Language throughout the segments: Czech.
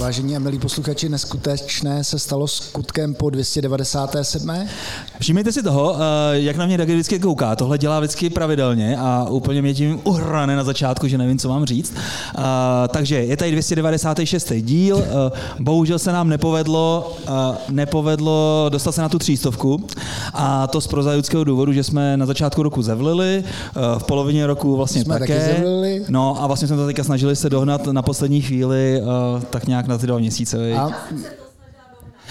Vážení a milí posluchači, neskutečné se stalo skutkem po 297. Všimněte si toho, eh, jak na mě Dagi vždycky kouká. Tohle dělá vždycky pravidelně a úplně mě tím uhrane na začátku, že nevím, co mám říct. Uh, takže je tady 296. díl. Uh, bohužel se nám nepovedlo, nepovedlo dostat se na tu třístovku. A to z prozaického důvodu, že jsme na začátku roku zevlili, v polovině roku vlastně Jsme také. taky zevlili. No a vlastně jsme to teďka snažili se dohnat na poslední chvíli, tak nějak na ty dva měsíce. A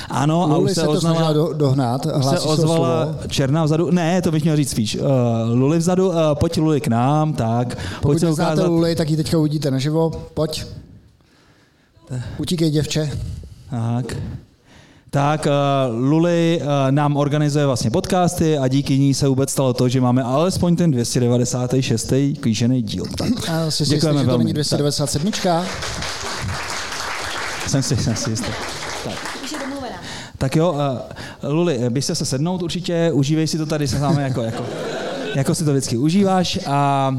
Ano, a už se se to snažila oznala, do, dohnat. už se ozvala slovo. černá vzadu. Ne, to bych měl říct spíš. Uh, Luli vzadu, uh, pojď Luli k nám, tak. Pojď Pokud se neznáte ukázat. Luli, tak ji teďka uvidíte naživo. Pojď. Utíkej, děvče. Tak. Tak, uh, Luli nám organizuje vlastně podcasty a díky ní se vůbec stalo to, že máme alespoň ten 296. kýžený díl. Tak, A si si jistý, že to není 297. jsem si, jsem si jistý. Tak jo, uh, Luli, byste se sednout určitě, užívej si to tady se námi jako, jako, jako si to vždycky užíváš a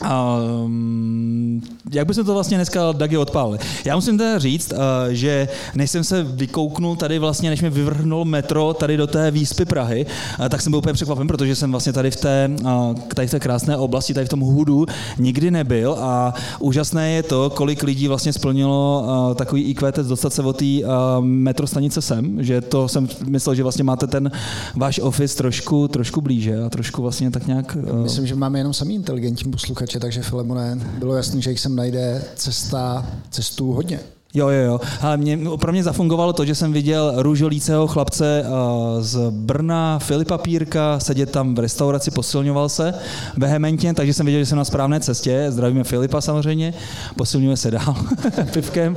Um, jak bychom to vlastně dneska Dagi odpálili? Já musím teda říct, uh, že než jsem se vykouknul tady vlastně, než mi vyvrhnul metro tady do té výspy Prahy, uh, tak jsem byl úplně překvapen, protože jsem vlastně tady v té, uh, tady v té krásné oblasti, tady v tom hudu nikdy nebyl a úžasné je to, kolik lidí vlastně splnilo uh, takový IQ test dostat se od té uh, metrostanice sem, že to jsem myslel, že vlastně máte ten váš office trošku, trošku blíže a trošku vlastně tak nějak... Uh, Myslím, že máme jenom samý inteligentní posluchače, takže Filemone, bylo jasný, že jich sem najde cesta, cestu hodně. Jo, jo, jo. Ale mě, pro mě zafungovalo to, že jsem viděl růžolíceho chlapce uh, z Brna, Filipa Pírka, sedět tam v restauraci, posilňoval se vehementně, takže jsem viděl, že jsem na správné cestě. Zdravíme Filipa samozřejmě, posilňuje se dál pivkem.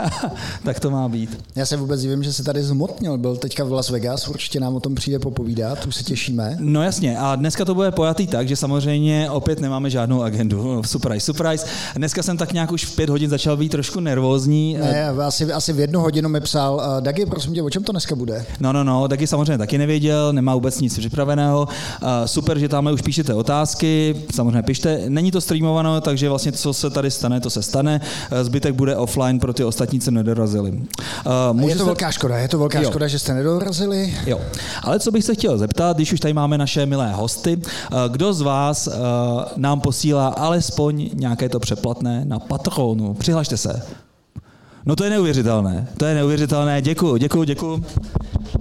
tak to má být. Já se vůbec divím, že se tady zmotnil. Byl teďka v Las Vegas, určitě nám o tom přijde popovídat, už se těšíme. No jasně, a dneska to bude pojatý tak, že samozřejmě opět nemáme žádnou agendu. Surprise, surprise. Dneska jsem tak nějak už v pět hodin začal být trošku nervózní. Ne, asi, asi v jednu hodinu mi psal, uh, Dagi, prosím tě, o čem to dneska bude? No, no, no, taky samozřejmě taky nevěděl, nemá vůbec nic připraveného. Uh, super, že tamhle už píšete otázky, samozřejmě pište. Není to streamováno, takže vlastně co se tady stane, to se stane. Uh, Zbytek bude offline pro ty ostatní, co nedorazili. Uh, Je to se- velká škoda, je to velká Jo. škoda, že jste nedorazili. Jo, ale co bych se chtěl zeptat, když už tady máme naše milé hosty, uh, kdo z vás uh, nám posílá alespoň nějaké to přeplatné na Patronu? Přihlašte se. No to je neuvěřitelné, to je neuvěřitelné, děkuju, děkuju, děkuju.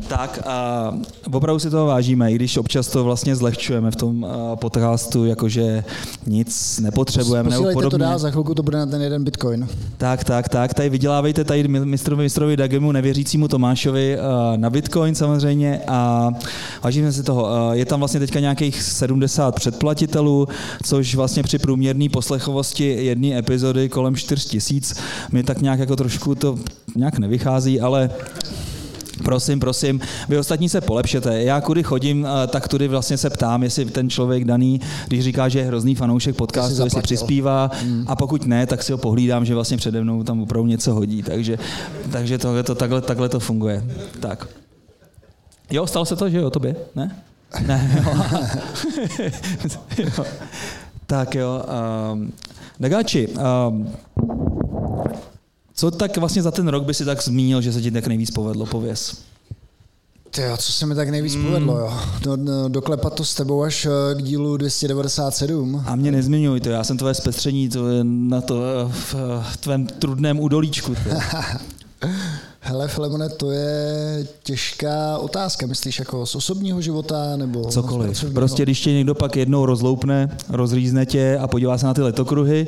Tak a opravdu si toho vážíme, i když občas to vlastně zlehčujeme v tom podcastu, jakože nic nepotřebujeme nebo Posílejte to podobně. dál, za chvilku to bude na ten jeden bitcoin. Tak, tak, tak. Tady vydělávejte tady mistrovi, mistrovi Dagemu, nevěřícímu Tomášovi na Bitcoin samozřejmě a vážíme si toho. Je tam vlastně teďka nějakých 70 předplatitelů, což vlastně při průměrné poslechovosti jedné epizody kolem 4 tisíc mi tak nějak jako trošku to nějak nevychází, ale Prosím, prosím, vy ostatní se polepšete. Já kudy chodím, eh, tak tudy vlastně se ptám, jestli ten člověk daný, když říká, že je hrozný fanoušek podcastu, jestli přispívá a pokud ne, tak si ho pohlídám, že vlastně přede mnou tam opravdu něco hodí. Takže, takže tohle to, takhle, takhle to funguje. Tak. Jo, stalo se to, že jo, tobě? Ne? Ne, jo. jo. Tak jo. Um, Dagáči, um, co tak vlastně za ten rok by si tak zmínil, že se ti tak nejvíc povedlo, pověz? Ty co se mi tak nejvíc Hmm. povedlo, jo. Do, do, doklepat to s tebou až eh, k dílu 297. A mě nezmiňuj to, já jsem tvoje zpestření to je na to eh, v eh, tvém trudném údolíčku. Hele, Filemone, to je těžká otázka. Myslíš jako z osobního života nebo Cokoliv. Prostě když tě někdo pak jednou rozloupne, rozřízne tě a podívá se na ty letokruhy,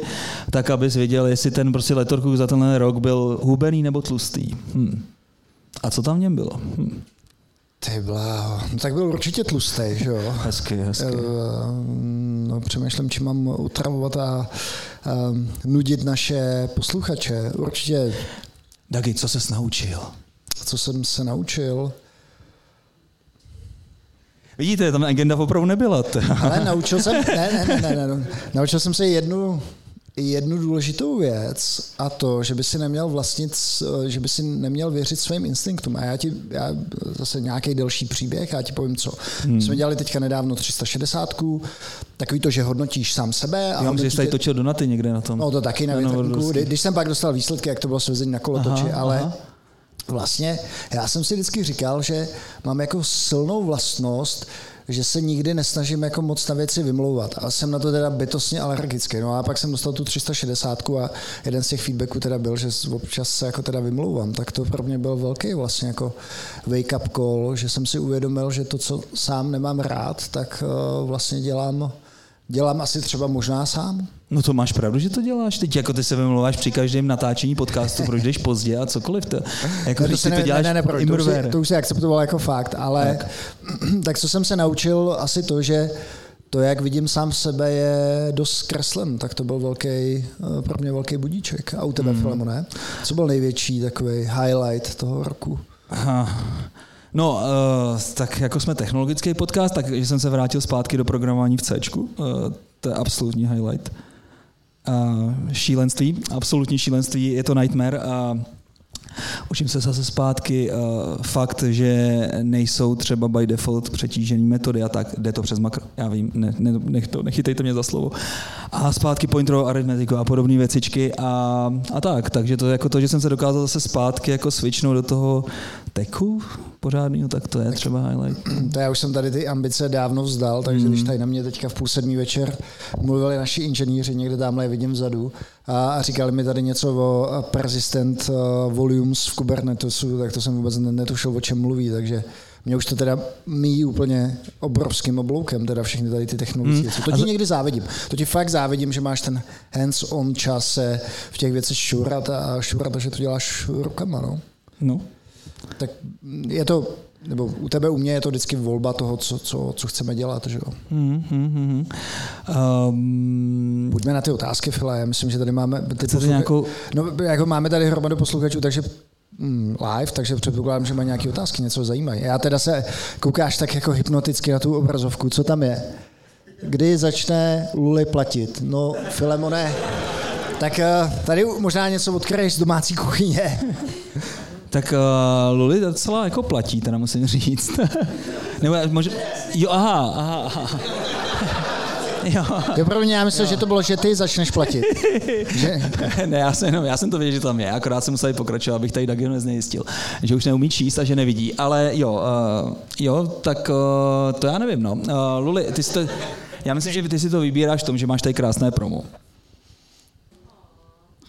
tak abys věděl, jestli ten prostě letokruh za tenhle rok byl hubený nebo tlustý. Hm. A co tam v něm bylo? Hm. Ty bláho. No, tak byl určitě tlustý, že jo? Hezky, hezky. Eh, No, přemýšlím, či mám utravovat a um, nudit naše posluchače. Určitě, Dagi, co ses naučil? co jsem se naučil. Vidíte, tam agenda opravdu nebyla. Ale naučil jsem, ne, ne, ne, ne, ne, naučil jsem se jednu jednu důležitou věc a to, že by si neměl vlastnit, že by si neměl věřit svým instinktům. A já ti, já zase nějaký delší příběh, já ti povím co. Hmm. Jsme dělali teďka nedávno 360, takový to, že hodnotíš sám sebe. A já myslím, že tady točil Donaty někde na tom. No to taky. No, když jsem pak dostal výsledky, jak to bylo svezení na kolotoči, aha, ale aha. vlastně já jsem si vždycky říkal, že mám jako silnou vlastnost, že se nikdy nesnažím jako moc na věci vymlouvat. A jsem na to teda bytostně alergický. No a pak jsem dostal tu 360 a jeden z těch feedbacků teda byl, že občas se jako teda vymlouvám. Tak to pro mě byl velký vlastně jako wake up call, že jsem si uvědomil, že to, co sám nemám rád, tak eh, vlastně dělám dělám asi třeba možná sám. No to máš pravdu, že to děláš. Teď jako ty se vymlouváš při každém natáčení podcastu, proč jdeš pozdě a cokoliv. To, jako, no, to, ty ne, to děláš ne, ne, ne, to, už si, to už si akceptoval jako fakt, ale tak. tak co jsem se naučil, asi to, že to, jak vidím sám sebe, je dost zkreslen, tak to byl velký, eh, pro mě velký budíček. A u tebe, mm. Filmu, ne? Co byl největší takový highlight toho roku? Aha. No, uh, tak jako jsme technologický podcast, takže jsem se vrátil zpátky do programování v C. Uh, to je absolutní highlight. Uh, šílenství, absolutní šílenství, je to nightmare. Uh, Učím se zase zpátky. Uh, fakt, že nejsou třeba by default přetížený metody a tak, jde to přes makro. Já vím, ne, ne, nech to, nechytejte mě za slovo. A zpátky pointerovou aritmetiku a podobné věcičky a, a tak. Takže to jako to, že jsem se dokázal zase zpátky jako switchnout do toho teku pořádného, tak to je třeba highlight. To já už jsem tady ty ambice dávno vzdal, takže mm. když tady na mě teďka v půl sedmý večer mluvili naši inženýři, někde tamhle je vidím vzadu, a, a říkali mi tady něco o persistent uh, volumes v Kubernetesu, tak to jsem vůbec netušil, o čem mluví, takže mě už to teda míjí úplně obrovským obloukem, teda všechny tady ty technologie. Hmm. To ti někdy závidím. To ti fakt závidím, že máš ten hands-on čas se v těch věcech šurat a šurat, že to děláš rukama, no. No. Tak je to, nebo u tebe, u mě je to vždycky volba toho, co, co, co chceme dělat, že jo. Mm, mm, um, Pojďme na ty otázky, Fila. Já myslím, že tady máme... Ty poslucha... nějakou... No, jako máme tady hromadu posluchačů, takže mm, live, takže předpokládám, že má nějaké otázky, něco zajímají. Já teda se koukáš tak jako hypnoticky na tu obrazovku, co tam je? Kdy začne Luli platit? No, Filemone, tak eh, tady možná něco odkryješ z domácí kuchyně. Tak uh, Luli docela jako platí, teda musím říct. Nebo možná... Jo, aha, aha, aha. Jo. jo, pro mě já myslím, jo. že to bylo, že ty začneš platit. že? ne, já jsem, jenom, já jsem to věděl, že tam je, akorát jsem musel pokračovat, abych tady Dagino znejistil, že už neumí číst a že nevidí, ale jo, uh, jo, tak uh, to já nevím, no. Uh, Luli, ty jsi to, já myslím, že ty si to vybíráš v tom, že máš tady krásné promo.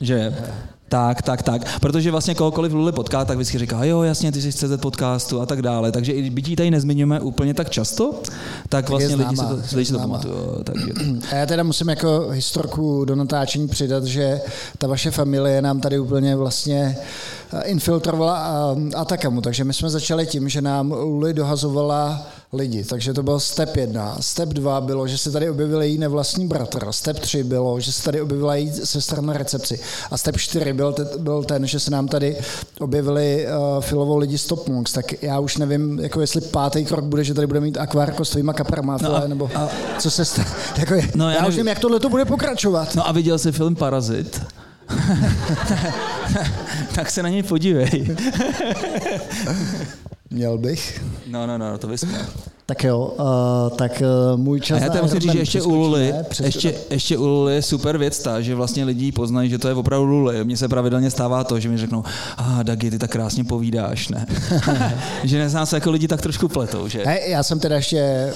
Že tak, tak, tak. Protože vlastně kohokoliv Luli potká, tak vždycky říká, jo, jasně, ty jsi z CZ podcastu a tak dále. Takže i ji tady nezmiňujeme úplně tak často, tak vlastně lidi, se to, lidi se to pamatují. Takže. A já teda musím jako historku do natáčení přidat, že ta vaše familie nám tady úplně vlastně infiltrovala Atakamu. Takže my jsme začali tím, že nám Luli dohazovala lidi. Takže to byl step jedna. Step dva bylo, že se tady objevil její nevlastní bratr. Step tři bylo, že se tady objevila její sestra na recepci. A step čtyři byl, te, byl ten, že se nám tady objevili uh, filovou lidi Stop Monks. Tak já už nevím, jako jestli pátý krok bude, že tady budeme mít akvárko s tvýma kaprama, no a, nebo a, co se stane. Jako no, já, já už nevím, jak tohle to bude pokračovat. No a viděl jsi film Parazit? tak se na něj podívej. Měl bych. No, no, no, to bys měl. Tak jo, uh, tak uh, můj čas... A já tam musím říct, že ještě u Luli, ještě, ještě u Luli je super věc ta, že vlastně lidi poznají, že to je opravdu Luli. Mně se pravidelně stává to, že mi řeknou, a ah, Dagi, ty tak krásně povídáš, ne? že neznám se jako lidi tak trošku pletou, že? Hey, já jsem teda ještě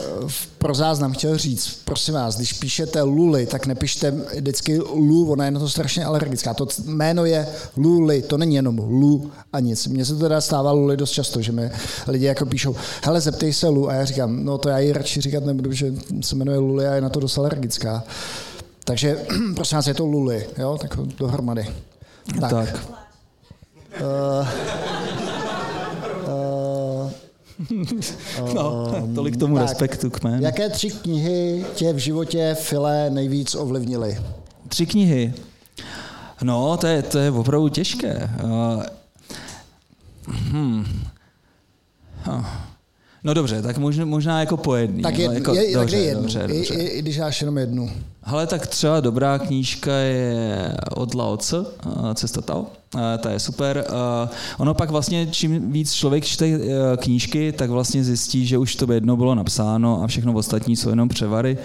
pro záznam chtěl říct, prosím vás, když píšete Luli, tak nepište vždycky Lu, ona je na to strašně alergická. To jméno je Luli, to není jenom Lu a nic. Mně se to teda stává Luli dost často, že mi lidi jako píšou, hele, zeptej se Lu a já říkám, říkám, no to já ji radši říkat nebudu, že se jmenuje Luli a je na to dost alergická. Takže prosím vás, je to Luli, jo, tak dohromady. Tak. tak. Uh, uh, no, tolik tomu tak, respektu k mému. Jaké tři knihy tě v životě, File, nejvíc ovlivnily? Tři knihy? No, to je, to je opravdu těžké. Uh, hmm. huh. No dobře, tak možná, možná jako po jedný. Tak, je, jako, je, dobře, tak jednu, dobře, i, dobře. I, i, když dáš jenom jednu. Ale tak třeba dobrá knížka je od Lao Tse, eh, Cesta Tao. Eh, Ta je super. Eh, Ono pak vlastně, čím víc člověk čte knížky, tak vlastně zjistí, že už to jedno bylo napsáno a všechno ostatní jsou jenom převary.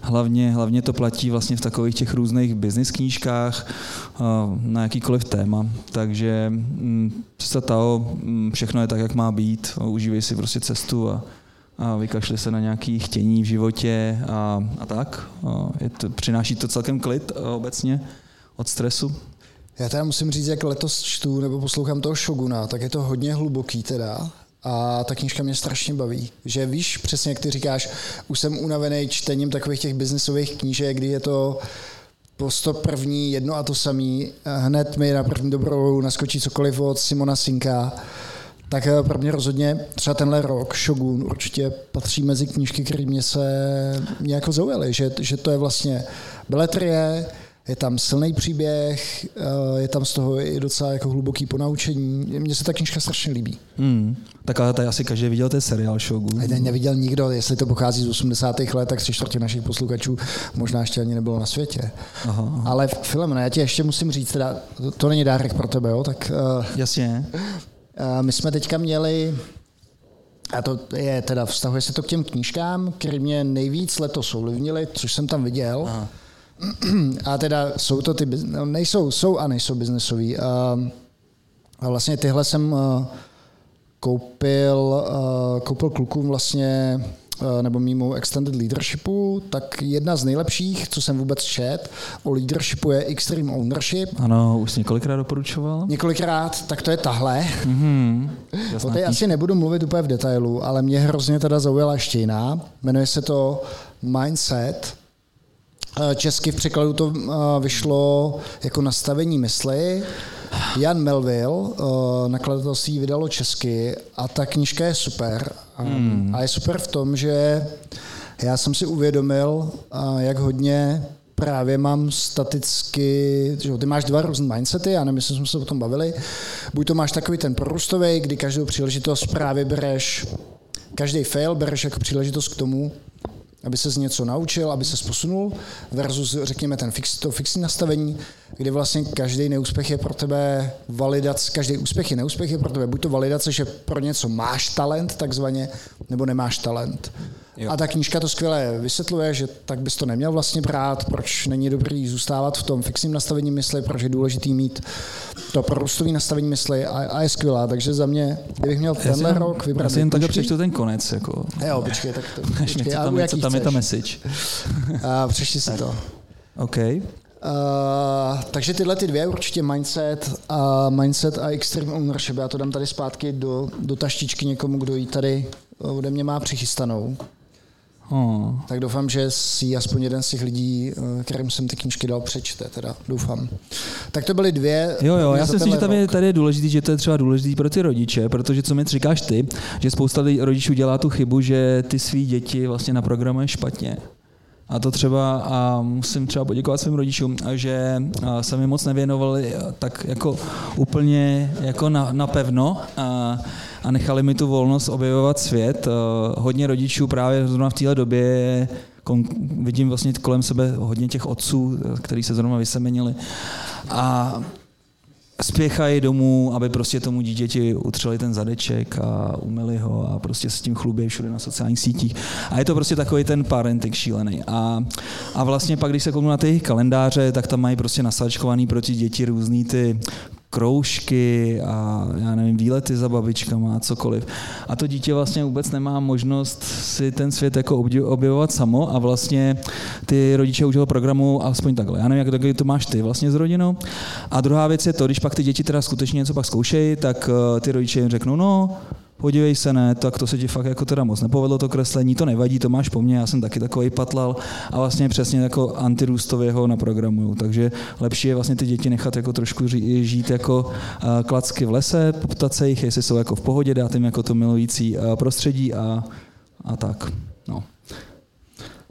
Hlavně, hlavně to platí vlastně v takových těch různých business knížkách eh, na jakýkoliv téma. Takže mm, Cesta Tao, mm, všechno je tak, jak má být. Užívej si prostě cestu a, a vykašli se na nějaké chtění v životě a, a tak. A je to, přináší to celkem klid a obecně od stresu. Já teda musím říct, jak letos čtu nebo poslouchám toho Shoguna, tak je to hodně hluboký teda. A ta knížka mě strašně baví. Že víš, přesně jak ty říkáš, už jsem unavený čtením takových těch biznisových knížek, kdy je to prostě první jedno a to samý. Hned mi na první dobrou naskočí cokoliv od Simona Sinka. Tak eh, pro mě rozhodně třeba tenhle rok Shogun určitě patří mezi knížky, které mě se mě jako zaujaly, že, že to je vlastně beletrie, je tam silný příběh, eh, je tam z toho i docela jako hluboký ponaučení. Mně se ta knížka strašně líbí. Hmm. Tak ale tady asi každý viděl ten seriál Shogun. Ten neviděl nikdo, jestli to pochází z 80. let, tak tři čtvrtě našich posluchačů možná ještě ani nebylo na světě. Aha, aha. Ale Filip, já ti ještě musím říct, teda, to, to není dárek pro tebe, jo? tak uh, Jasně. uh, my jsme teďka měli a to je teda, vztahuje se to k těm knížkám, které mě nejvíc letos ovlivnily, což jsem tam viděl. Aha. A teda jsou to ty, no, nejsou, jsou a nejsou biznesový. A, a vlastně tyhle jsem uh, koupil, uh, koupil klukům vlastně uh, nebo mimo extended leadershipu, tak jedna z nejlepších, co jsem vůbec čet o leadershipu je Extreme Ownership. Ano, už jsi několikrát doporučoval. Několikrát, tak to je tahle. Mhm. O té asi nebudu mluvit úplně v detailu, ale mě hrozně teda zaujala ještě jiná. Jmenuje se to Mindset. Eh, Česky v překladu to eh, vyšlo jako nastavení mysli. Jan Melville, eh, nakladatelství vydalo česky a ta knížka je super. A- A je super v tom, že já jsem si uvědomil, jak hodně právě mám staticky, že ty máš dva různé mindsety, já nevím, jestli jsme se o tom bavili. Buď to máš takový ten prorůstový, kdy každou příležitost právě bereš, každý fail bereš jako příležitost k tomu, aby se z něco naučil, aby se posunul, versus, řekněme, ten fix, to fixní nastavení, kdy vlastně každý neúspěch je pro tebe validace, každý úspěch je neúspěch je pro tebe buď to validace, že pro něco máš talent, takzvaně, nebo nemáš talent. Jo. A ta knížka to skvěle vysvětluje, že tak bys to neměl vlastně brát, proč není dobrý zůstávat v tom fixním nastavení mysli, proč je důležitý mít to prorůstový nastavení mysli a, a je skvělá. Takže za mě, kdybych měl tenhle jen- rok vybrat Já si jen takhle knížky- přečtu ten konec. Jako. Jo, počkej, tak to, počkej, něco tam, u je, jaký co tam je ta message. A přečti si to. OK. Uh, takže tyhle ty dvě určitě mindset a mindset a extreme ownership. Já to dám tady zpátky do, do taštičky někomu, kdo ji tady ode mě má přichystanou. Oh. Tak doufám, že si aspoň jeden z těch lidí, eh, kterým jsem ty knížky dal, přečte. Teda doufám. Tak to byly dvě. Jo, jo, já si myslím, že tam je, tady je důležitý, že to je třeba důležitý pro ty rodiče, protože co mi říkáš ty, že spousta lidí- rodičů dělá tu chybu, že ty svý děti vlastně naprogramuje špatně. A to třeba, a musím třeba poděkovat svým rodičům, že se mi moc nevěnovali a, tak jako úplně jako na, napevno a, a nechali mi tu volnost objevovat svět. A, Hodně rodičů právě zrovna v téhle době vidím vlastně kolem sebe hodně těch otců, kteří se zrovna vysemenili. A spěchají domů, aby prostě tomu dítěti utřeli ten zadeček a umyli ho a prostě s tím chlubí všude na sociálních sítích. A je to prostě takový ten parenting šílený. A, a vlastně pak, když se kouknu na ty kalendáře, tak tam mají prostě nasačkovaný pro ty děti různý ty kroužky a já nevím, výlety za babičkama a cokoliv. A to dítě vlastně vůbec nemá možnost si ten svět jako objevovat samo a vlastně ty rodiče už ho programu aspoň takhle. Já nevím, jak to máš ty vlastně s rodinou. A druhá věc je to, když pak ty děti teda skutečně něco pak zkoušejí, tak eh, ty rodiče jim řeknou, no, podívej se, ne, tak to se ti fakt jako teda moc nepovedlo to kreslení, to nevadí, to máš po mně, já jsem taky takový patlal a vlastně přesně jako antirůstově ho naprogramuju. Takže lepší je vlastně ty děti nechat jako trošku žít jako klacky v lese, poptat se jich, jestli jsou jako v pohodě, dát jim jako to milující prostředí a, a tak. No.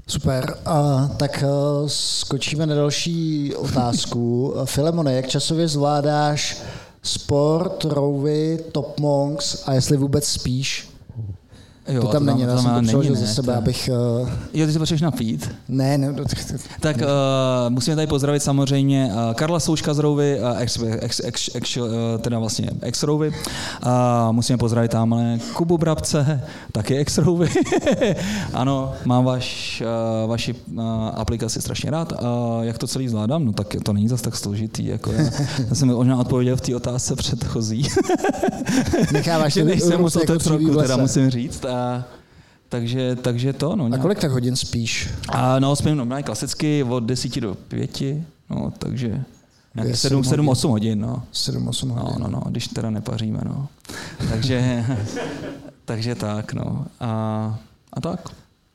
Super. A, tak eh, skočíme na další otázku. Filemone, jak časově zvládáš sport, rouvy, top monks a jestli vůbec spíš? Jo, to tam není, já jsem to přeložil ze sebe, to... abych... Uh... Jo, ty si potřebuješ napít? Ne, ne. Tak uh, musíme tady pozdravit samozřejmě uh, Karla Souška z Rouvy, uh, ex, ex, ex, ex, uh, teda vlastně ex Rouvy. Uh, musíme pozdravit tamhle Kubu Brabce, taky ex Rouvy. ano, mám vaš, uh, vaši uh, aplikaci strašně rád. Uh, jak to celý zvládám? No tak to není zase tak složitý. Jako já, já jsem možná odpověděl v té otázce předchozí. Necháváš že nejsem jako teda musím říct. A, takže, takže to. No, nějak. A kolik tak hodin spíš? A, no, spím no, klasicky od 10 do 5, no, takže nějakých 7, 7, 8 hodin. No. 7, 8 hodin. No, no, no, když teda nepaříme, no. takže, takže tak, no. A, a tak.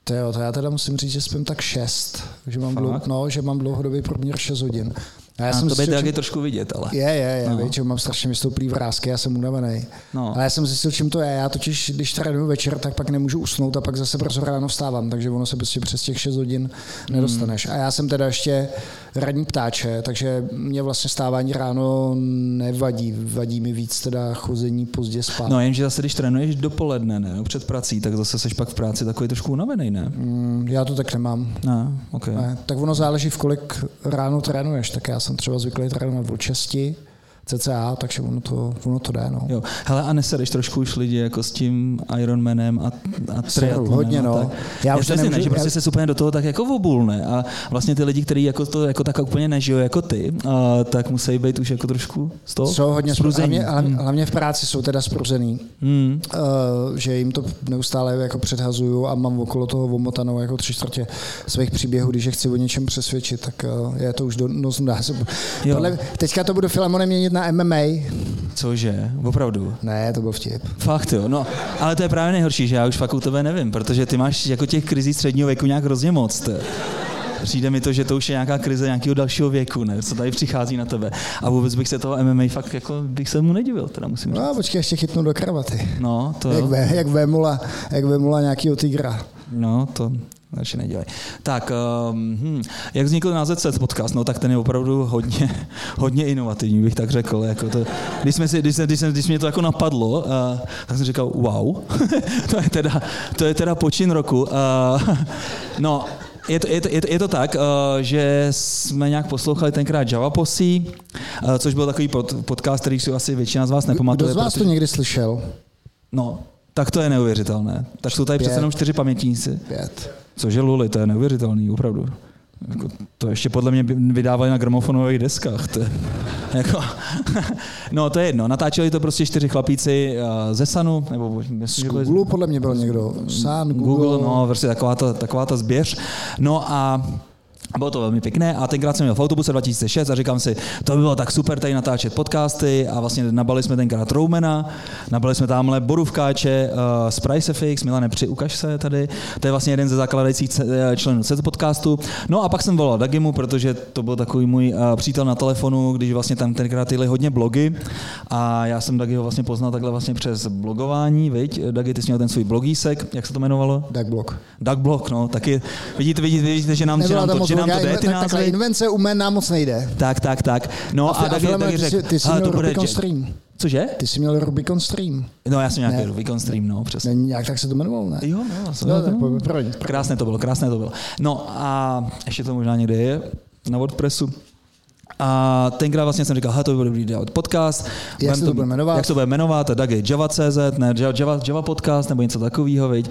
To jo, to já teda musím říct, že spím tak 6, že mám, dlouho, no, že mám dlouhodobý průměr 6 hodin. A já a jsem to by taky trošku vidět, ale. Je, je, je, no. většinou mám strašně vystouplý vrázky, já jsem unavený. No. Ale já jsem zjistil, čím to je. Já totiž, když trénuju večer, tak pak nemůžu usnout a pak zase brzo ráno vstávám, takže ono se prostě přes těch 6 hodin nedostaneš. Hmm. A já jsem teda ještě radní ptáče, takže mě vlastně stávání ráno nevadí. Vadí mi víc teda chození pozdě spát. No jenže zase, když trénuješ dopoledne, ne, no, před prací, tak zase seš pak v práci takový trošku unavený, ne? Mm, já to tak nemám. Ne, okay. ne, tak ono záleží, v kolik ráno trénuješ. Tak já jsem třeba zvyklý trénovat v 6, cca, takže ono to, ono to jde. No. Jo. Hele, a nesereš trošku už lidi jako s tím Ironmanem a, a triatlonem? hodně, no. Tak. Já, já už nemůžu, ne, že prostě já... se úplně do toho tak jako obulne a vlastně ty lidi, kteří jako to jako tak úplně nežijou jako ty, a, tak musí být už jako trošku z toho Jsou hodně spruzení. Hlavně, hmm. hlavně, v práci jsou teda spruzený, hmm. uh, že jim to neustále jako předhazuju a mám okolo toho omotanou jako tři čtvrtě svých příběhů, když je chci o něčem přesvědčit, tak uh, je to už do, no, Podle, teďka to budu Filemonem měnit na MMA. Cože? Opravdu? Ne, to byl vtip. Fakt jo, no. Ale to je právě nejhorší, že já už fakt u tebe nevím, protože ty máš jako těch krizí středního věku nějak hrozně moc. Ty. Přijde mi to, že to už je nějaká krize nějakého dalšího věku, ne? co tady přichází na tebe. A vůbec bych se toho MMA fakt jako bych se mu nedivil, teda musím říct. No, počkej, ještě chytnu do kravaty. No, to jak, ve, jak vémula, jak vémula nějakýho tygra. No, to, radši nedělej. Tak, um, hm, jak vznikl název set podcast? No tak ten je opravdu hodně, hodně inovativní, bych tak řekl. Jako to, když, jsme si, když, když, když, když mě to jako napadlo, uh, tak jsem říkal, wow, to, je teda, to je teda počin roku. Uh, no, je to, je, to, je, to, je to tak, uh, že jsme nějak poslouchali tenkrát Java Posí, uh, což byl takový pod, podcast, který si asi většina z vás nepamatuje. Kdo z vás protože... to někdy slyšel? No, tak to je neuvěřitelné. Tak jsou tady přece jenom čtyři pamětníci. Pět. Cože Luli, to je neuvěřitelný, opravdu. Jako, to ještě podle mě vydávali na gramofonových deskách. To je, jako, no to je jedno, natáčeli to prostě čtyři chlapíci uh, ze Sanu, nebo z Google podle mě byl někdo. Sun, Google. Google, no, prostě taková ta, taková ta zběř. No a bylo to velmi pěkné a tenkrát jsem měl v autobuse 2006 a říkám si, to by bylo tak super tady natáčet podcasty a vlastně nabali jsme tenkrát Roumena, nabali jsme tamhle Boruvkáče uh, z Pricefix, Milane, při, ukaž se tady, to je vlastně jeden ze zakladajících eh, členů CZ podcastu. No a pak jsem volal Dagimu, protože to byl takový můj uh, přítel na telefonu, když vlastně tam tenkrát jeli hodně blogy a já jsem Dagiho vlastně poznal takhle vlastně přes blogování, viď? Dagi, ty jsi měl ten svůj blogísek, jak se to jmenovalo? Dagblog. Dagblog, no, taky vidíte, vidíte, vidíte že nám, že nám to, nám to jde, ty názvy. Takhle invence u mé nám moc nejde. Tak, tak, tak. No a, a, tak, tak řekl, ty jsi měl to Rubicon Stream. Cože? Ty jsi měl Rubicon Stream. No já jsem nějaký ne. Rubicon Stream, no přesně. Ne, nějak tak se to jmenovalo, ne? Jo, no. Jsem no, tak, no. Krásné to bylo, krásné to bylo. No a ještě to možná někde je na WordPressu. A tenkrát vlastně jsem říkal, to by bylo dobrý dělat podcast. Jak se to bude jmenovat? Jak se to bude jmenovat? Tak je Java.cz, ne Java, Java podcast nebo něco takového, viď?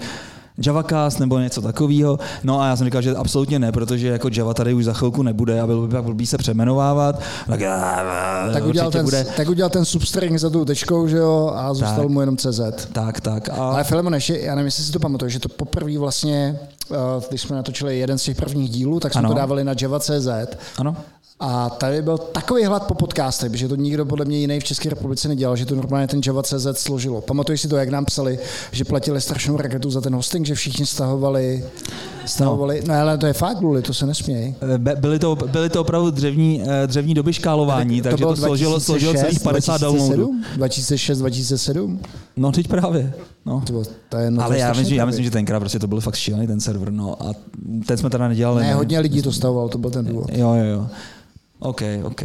JavaCast nebo něco takového. No a já jsem říkal, že absolutně ne, protože jako Java tady už za chvilku nebude a bylo by pak blbý se přemenovávat. Tak, tak, udělal ten, bude. tak udělal ten substring za tou tečkou, že jo, a zůstal tak, mu jenom CZ. Tak, tak. A... Ale Filemon, ještě, já nevím, jestli si to pamatuješ, že to poprvé vlastně, eh, když jsme natočili jeden z těch prvních dílů, tak jsme ano. to dávali na Java.cz. Ano. A tady byl takový hlad po podcastech, protože to nikdo podle mě jiný v České republice nedělal, že to normálně ten Java.cz složilo. Pamatuješ si to, jak nám psali, že platili strašnou raketu za ten hosting, že všichni stahovali, stahovali, no, no ale to je fakt, Luli, to se nesměj. Eh, byly to, byly to opravdu dřevní, eh, dřevní doby škálování, takže to, to složilo, složilo celých 50 downloadů. 2006, 2007? No teď právě. No. To, to je, no, ale já myslím, já myslím, že tenkrát prostě to byl fakt šílený ten server, no a teď jsme teda nedělali. Ne, hodně lidí to stahovalo, to byl ten důvod. Jo, jo, jo. OK, OK.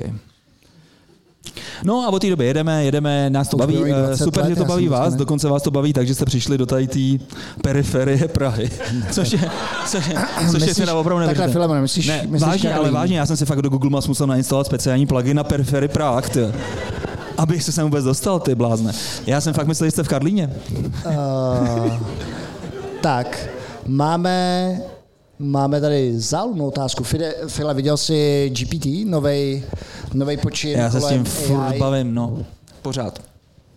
No a od té doby jedeme, jedeme, nás to, To baví, bylo i eh, 20 super, let, že to baví vás, dostane. dokonce vás to baví tak, že jste přišli do tady té periferie Prahy, což je, což je, což je teda opravdu takhle, neuvěřitelné. Filemone, myslíš- ne, myslíš vážně, ale vážně, já jsem si fakt do Google Maps musel nainstalovat speciální plugin na periferii Praha, ty. Abych se sem vůbec dostal, ty blázne. Já jsem fakt myslel, že jste v Karlíně. Uh, tak, máme, máme tady záludnou otázku. Fide, File, viděl jsi GPT, novej počin Já se s tím furt bavím, no. Pořád.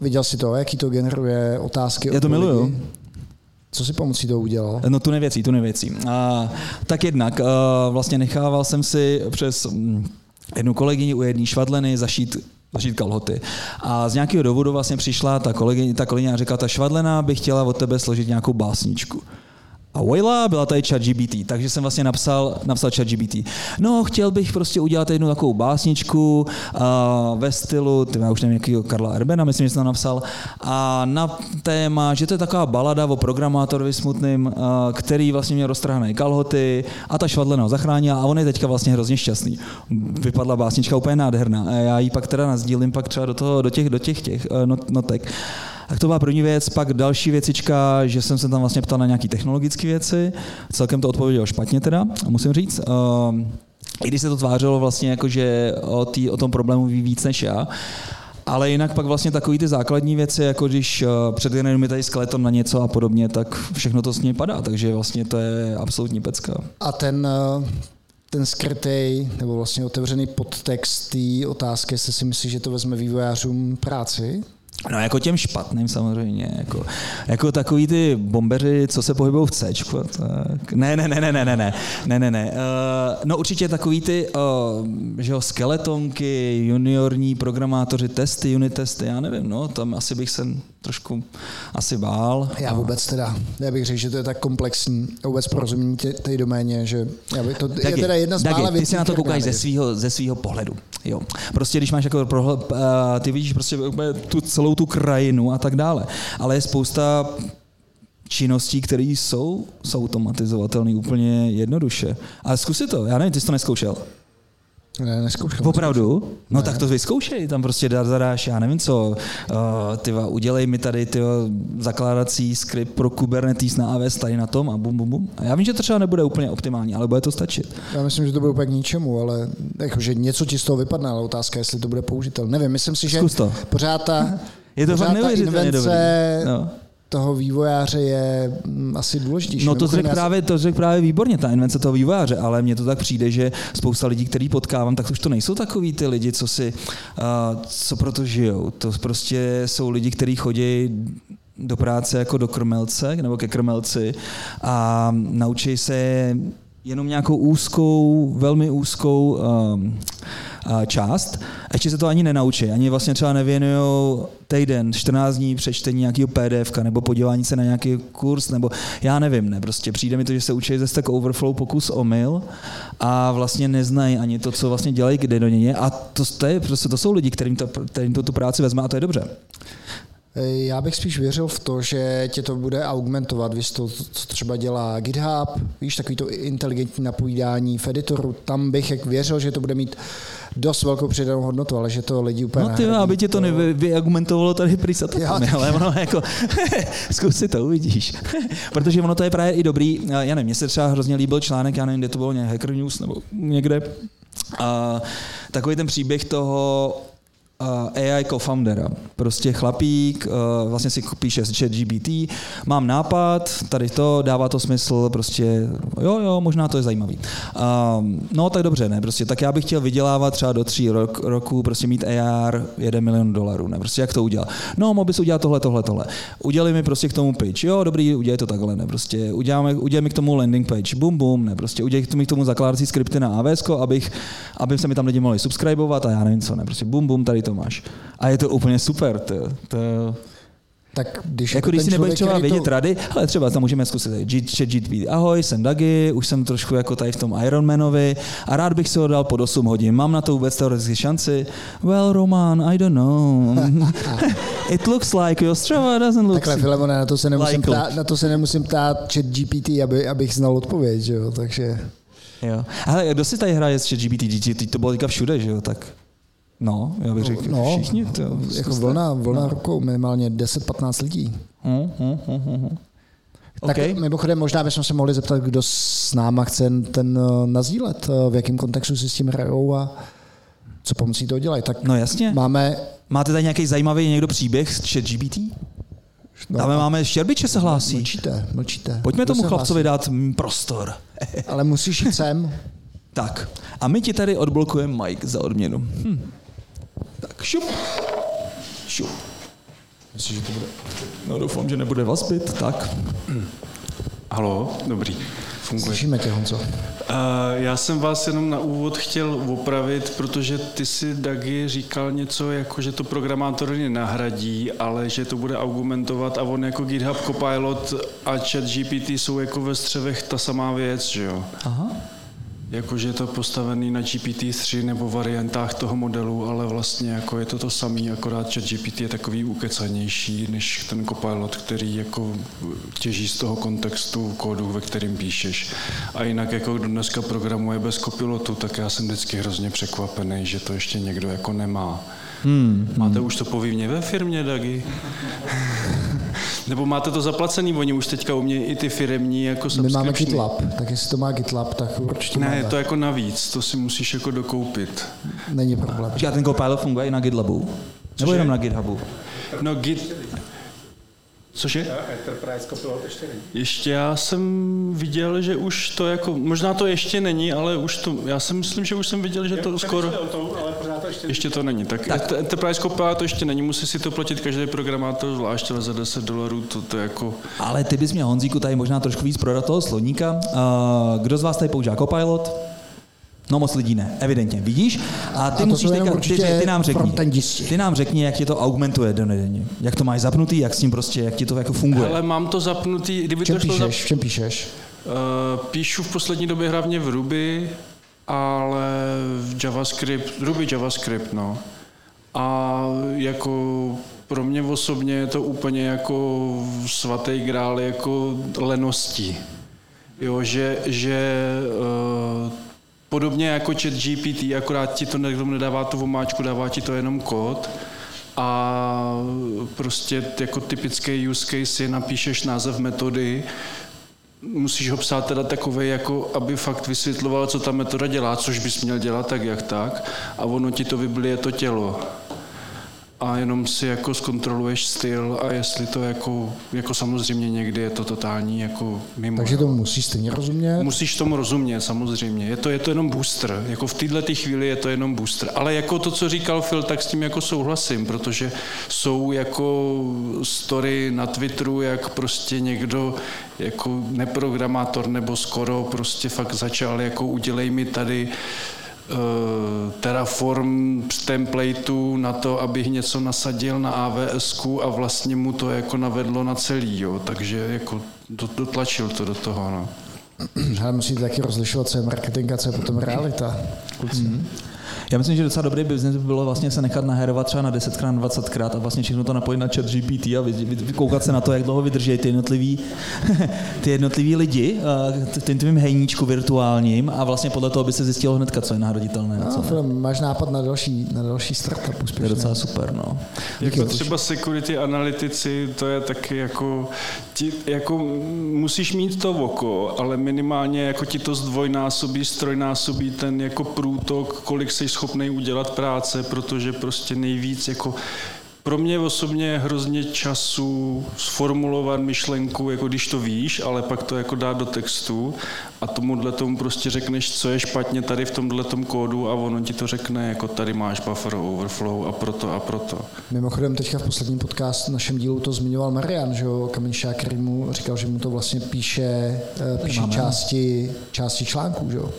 Viděl jsi to, jaký to generuje otázky? Já to odpovědi? miluju. Co si pomocí toho udělal? No tu nevěcí, tu nevěcí. A, tak jednak, a, vlastně nechával jsem si přes mm, jednu kolegyni u jedné švadleny zašít zašít kalhoty. A z nějakého důvodu vlastně přišla ta kolegyně, ta kolegyně a říkala, ta švadlena by chtěla od tebe složit nějakou básničku. A Wayla byla tady ChatGPT, takže jsem vlastně napsal, napsal ChatGPT. No, chtěl bych prostě udělat jednu takovou básničku uh, ve stylu, ty já už nevím, jakýho Karla Erbena, myslím, že jsem to napsal, a na téma, že to je taková balada o programátorovi smutným, uh, který vlastně měl roztrhané kalhoty a ta švadlena ho zachránila a on je teďka vlastně hrozně šťastný. Vypadla básnička úplně nádherná a já ji pak teda nazdílím pak třeba do, toho, do těch, do těch, těch uh, not, notek. Tak to byla první věc, pak další věcička, že jsem se tam vlastně ptal na nějaké technologické věci, celkem to odpověděl špatně teda, musím říct. Um, I když se to tvářilo vlastně jako, že o, tý, o tom problému ví víc než já, ale jinak pak vlastně takový ty základní věci, jako když uh, předgeneruje mi tady skeleton na něco a podobně, tak všechno to s ní padá, takže vlastně to je absolutní pecka. A ten, eh, ten skrytý nebo vlastně otevřený podtext té otázky, jestli si myslíš, že to vezme vývojářům práci? No jako těm špatným samozřejmě, jako, jako takový ty bombeři, co se pohybují v C, tak ne, ne, ne, ne, ne, ne, ne, ne, ne, ne. Uh, no určitě takový ty, uh, že jo, skeletonky, juniorní programátoři, testy, unit testy, já nevím, no, tam asi bych se trošku asi bál. Já vůbec teda, já bych řekl, že to je tak komplexní vůbec porozumění tě- té doméně, že já bych to, je Dagi, teda jedna z Dagi, mála ty věcí, si na to koukáš ze svého, ze svého pohledu. Jo. Prostě když máš jako prohle, uh, ty vidíš prostě tu celou tu krajinu a tak dále. Ale je spousta činností, které jsou, jsou automatizovatelné úplně jednoduše. Ale zkus si to, já nevím, ty jsi to neskoušel. Ne, neskoušel. Opravdu? No tak to vyzkoušej, tam prostě dá- zadáš, já nevím co, uh, tyva, udělej mi tady tyva, zakládací skript pro Kubernetes na AWS tady na tom a bum, bum, bum. A já vím, že to třeba nebude úplně optimální, ale bude to stačit. Já myslím, že to bude úplně k ničemu, ale jakože něco ti z toho vypadne, ale otázka je, jestli to bude použitelné. Nevím, myslím si, že Zkus to. pořád ta, Je to pořád fakt neuvěřitelně dobrý. No. toho vývojáře je mm, asi důležitější. No to Mimochodem, řekl já právě, to řekl právě výborně, ta invence toho vývojáře, ale mně to tak přijde, že spousta lidí, který potkávám, tak už to nejsou takový ty lidi, co si, uh, co proto žijou. To prostě jsou lidi, kteří chodí do práce jako do krmelce nebo ke krmelci a naučí se jenom nějakou úzkou, velmi úzkou um, část. Ještě se to ani nenaučí. Ani vlastně třeba nevěnují týden, 14 dní přečtení nějakého PDF nebo podívání se na nějaký kurz, nebo já nevím, ne. Prostě přijde mi to, že se učí ze Stack Overflow pokus o mil a vlastně neznají ani to, co vlastně dělají kde do něj. A to, to, je, prostě, to jsou lidi, kterým, to, kterým to tu práci vezme a to je dobře. Já bych spíš věřil v to, že tě to bude augmentovat, víš to, co třeba dělá GitHub, víš, takový to inteligentní napovídání v editoru, tam bych jak věřil, že to bude mít dost velkou přidanou hodnotu, ale že to lidi úplně No ty, aby ti to nevy- vyargumentovalo tady prý satakami, ale ono jako, zkus si to, uvidíš. Protože ono to je právě i dobrý, já nevím, mně se třeba hrozně líbil článek, já nevím, kde to bylo, nějak Hacker News nebo někde, a takový ten příběh toho AI co-foundera. Prostě chlapík, uh, vlastně si píše chat GBT, mám nápad, tady to, dává to smysl, prostě jo, jo, možná to je zajímavý. No tak dobře, ne, prostě tak já bych chtěl vydělávat třeba do tří rok, roku, prostě mít AR 1 milion dolarů, ne, prostě jak to udělat? No, mohl bys udělat tohle, tohle, tohle. Udělej mi prostě k tomu pitch, jo, dobrý, udělej to takhle, ne, prostě uděláme, udělej mi k tomu landing page, bum, bum, ne, prostě udělej mi k tomu zakládací skripty na AWS, abych, aby se mi tam lidi mohli subscribovat a já nevím co, ne, prostě bum, bum, tady to máš. A je to úplně super, to, to Tak když jako když ten si nebudeš třeba vědět to, rady, ale třeba tam můžeme zkusit chat GTP. Ahoj, jsem Dagi, už jsem trošku jako tady v tom Ironmanovi a rád bych se ho dal pod 8 hodin. Mám na to vůbec teoreticky šanci? Well, Roman, I don't know. It looks like your Strava doesn't look... Takhle, Filemone, na to se nemusím Likely. ptát, na to se nemusím ptát chat GPT, aby, abych znal odpověď, že jo, takže... Jo. Ale kdo si tady hraje s chat GPT? To bylo teďka všude, že jo? Tak No, já bych řekl, No, všichni. To, jako vlna, vlna rukou, minimálně 10-15 lidí. Hm, hm, hm, hm. Tak OK. mimochodem možná bychom se mohli zeptat, kdo s náma chce ten uh, nazdílet, uh, v jakém kontextu si s tím hrajou a co pomocí toho dělají. Tak No jasně. máme... Máte tady nějaký zajímavý někdo příběh s ChatGPT? No, Dáme máme Štěrbiče se hlásí. Mlčíte, mlčíte. Pojďme Kdo tomu chlapcovi dát prostor. Ale musíš jít sem. Tak, a my ti tady odblokujeme Mike za odměnu. Hm. Tak šup. Šup. Myslíš, že to bude... No doufám, že nebude vazbit. Tak. Halo, dobrý. Funguje. Slyšíme tě, Honzo. Uh, já jsem vás jenom na úvod chtěl opravit, protože ty si, Dagi, říkal něco, jako že to programátory nenahradí, ale že to bude argumentovat a on jako GitHub Copilot a chat GPT jsou jako ve střevech ta samá věc, že jo? Aha. Jakože je to postavený na GPT-3 nebo variantách toho modelu, ale vlastně jako je to to samý, akorát chat GPT je takový ukecanější než ten Copilot, který jako těží z toho kontextu kódu, ve kterým píšeš. A jinak jako kdo dneska programuje bez kopilotu, tak já jsem vždycky hrozně překvapený, že to ještě někdo jako nemá. Hmm, Máte už to povinně ve firmě, Dagi? Nebo máte to zaplacený, oni už teďka umějí i ty firemní jako My máme. GitLab, tak jestli to má GitLab, tak určitě Ne, máme. je to jako navíc, to si musíš jako dokoupit. Není problém. A ten Copilot funguje i na GitLabu? Nebo jenom na GitHubu? No Git... Cože? Enterprise Copilot ještě není. Ještě já jsem viděl, že už to jako, možná to ještě není, ale už to, já si myslím, že už jsem viděl, že to skoro, Přemýšlel o tom, ale pořád to ještě, ještě to není. Tak, tak. Enterprise Copilot to ještě není, musí si to platit každý programátor zvlášť, ale za 10 dolarů to, to jako, Ale ty bys měl Honzíku tady možná trošku víc prodat toho sloníka. Uh, kdo z vás tady používá Copilot? No moc lidí ne, evidentně. Vidíš? A ty A to musíš teďka, ty, určitě ty, nám řekni. Ty nám řekni, jak ti to augmentuje denně. Jak to máš zapnutý, jak s tím prostě, jak ti to jako funguje. ale mám to zapnutý, kdyby čem to šlo píšeš? V čem píšeš? Uh, píšu v poslední době hlavně v Ruby, ale v JavaScript, Ruby JavaScript, no. A jako pro mě osobně je to úplně jako svatý grál jako lenosti. Jo, že, že uh, podobně jako chat GPT, akorát ti to nedává tu omáčku, dává ti to jenom kód. A prostě jako typický use case je napíšeš název metody, musíš ho psát teda takový, jako aby fakt vysvětloval, co ta metoda dělá, což bys měl dělat tak, jak tak, a ono ti to vyblije to tělo. A jenom si jako zkontroluješ styl a jestli to jako, jako samozřejmě někdy je to totální jako mimo. Takže to musíš stejně rozumět. Musíš tomu rozumět, samozřejmě. Je to, je to jenom booster. Jako v této chvíli je to jenom booster. Ale jako to, co říkal Phil, tak s tím jako souhlasím, protože jsou jako story na Twitteru, jak prostě někdo jako neprogramátor nebo skoro prostě fakt začal jako udělej mi tady Terraform z templateu na to, abych něco nasadil na AWS a vlastně mu to jako navedlo na celý, jo. takže jako do- dotlačil to do toho. No. Ale musíte taky rozlišovat, co je marketing a co je potom realita. Kluci. Mhm. Já myslím, že docela dobrý biznes by bylo vlastně se nechat naherovat třeba na 10krát, 20krát a vlastně všechno to napojit na chat GPT a vykoukat se na to, jak dlouho vydrží ty jednotlivý, ty jednotlivý lidi tím tvým hejníčku virtuálním a vlastně podle toho by se zjistilo hnedka, co je nahraditelné. a co No, ne. film, máš nápad na další, na další startup To je úspěšný. docela super, no. Jako třeba security analytici, to je taky jako, ti, jako musíš mít to oko, ale minimálně jako ti to zdvojnásobí, strojnásobí ten jako průtok, kolik jsi schopný udělat práce, protože prostě nejvíc jako pro mě osobně je hrozně času sformulovat myšlenku, jako když to víš, ale pak to jako dát do textu a tomuhle tomu prostě řekneš, co je špatně tady v tomhle kódu a ono ti to řekne, jako tady máš buffer overflow a proto a proto. Mimochodem teďka v posledním podcastu v našem dílu to zmiňoval Marian, že jo, Kamenšák, který mu říkal, že mu to vlastně píše, eh, píše části, části článků, že jo.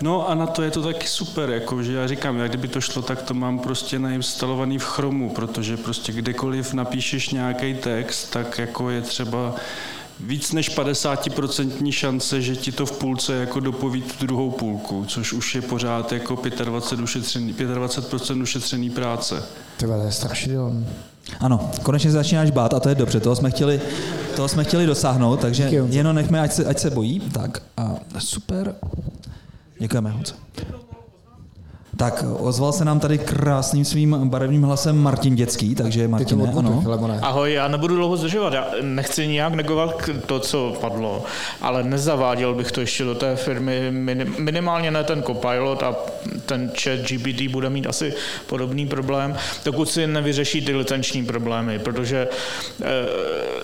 No a na to je to taky super, jako, že já říkám, jak kdyby to šlo, tak to mám prostě nainstalovaný v Chromu, protože prostě kdekoliv napíšeš nějaký text, tak jako je třeba víc než 50% šance, že ti to v půlce jako dopoví tu druhou půlku, což už je pořád jako 25, ušetřený, 25% ušetřený práce. Ty to je strašidelný. Ano, konečně se začínáš bát a to je dobře, toho jsme chtěli, toho jsme chtěli dosáhnout, takže Díky, jenom nechme, ať se, ať se bojí. Tak a super. Děkujeme, Honzo. Tak ozval se nám tady krásným svým barevným hlasem Martin Dětský, takže odmutli, ano. Ahoj, já nebudu dlouho zdržovat, já nechci nijak negovat to, co padlo, ale nezaváděl bych to ještě do té firmy, Minim- minimálně ne ten Copilot a ten chat GPT bude mít asi podobný problém, dokud si nevyřeší ty licenční problémy, protože eh,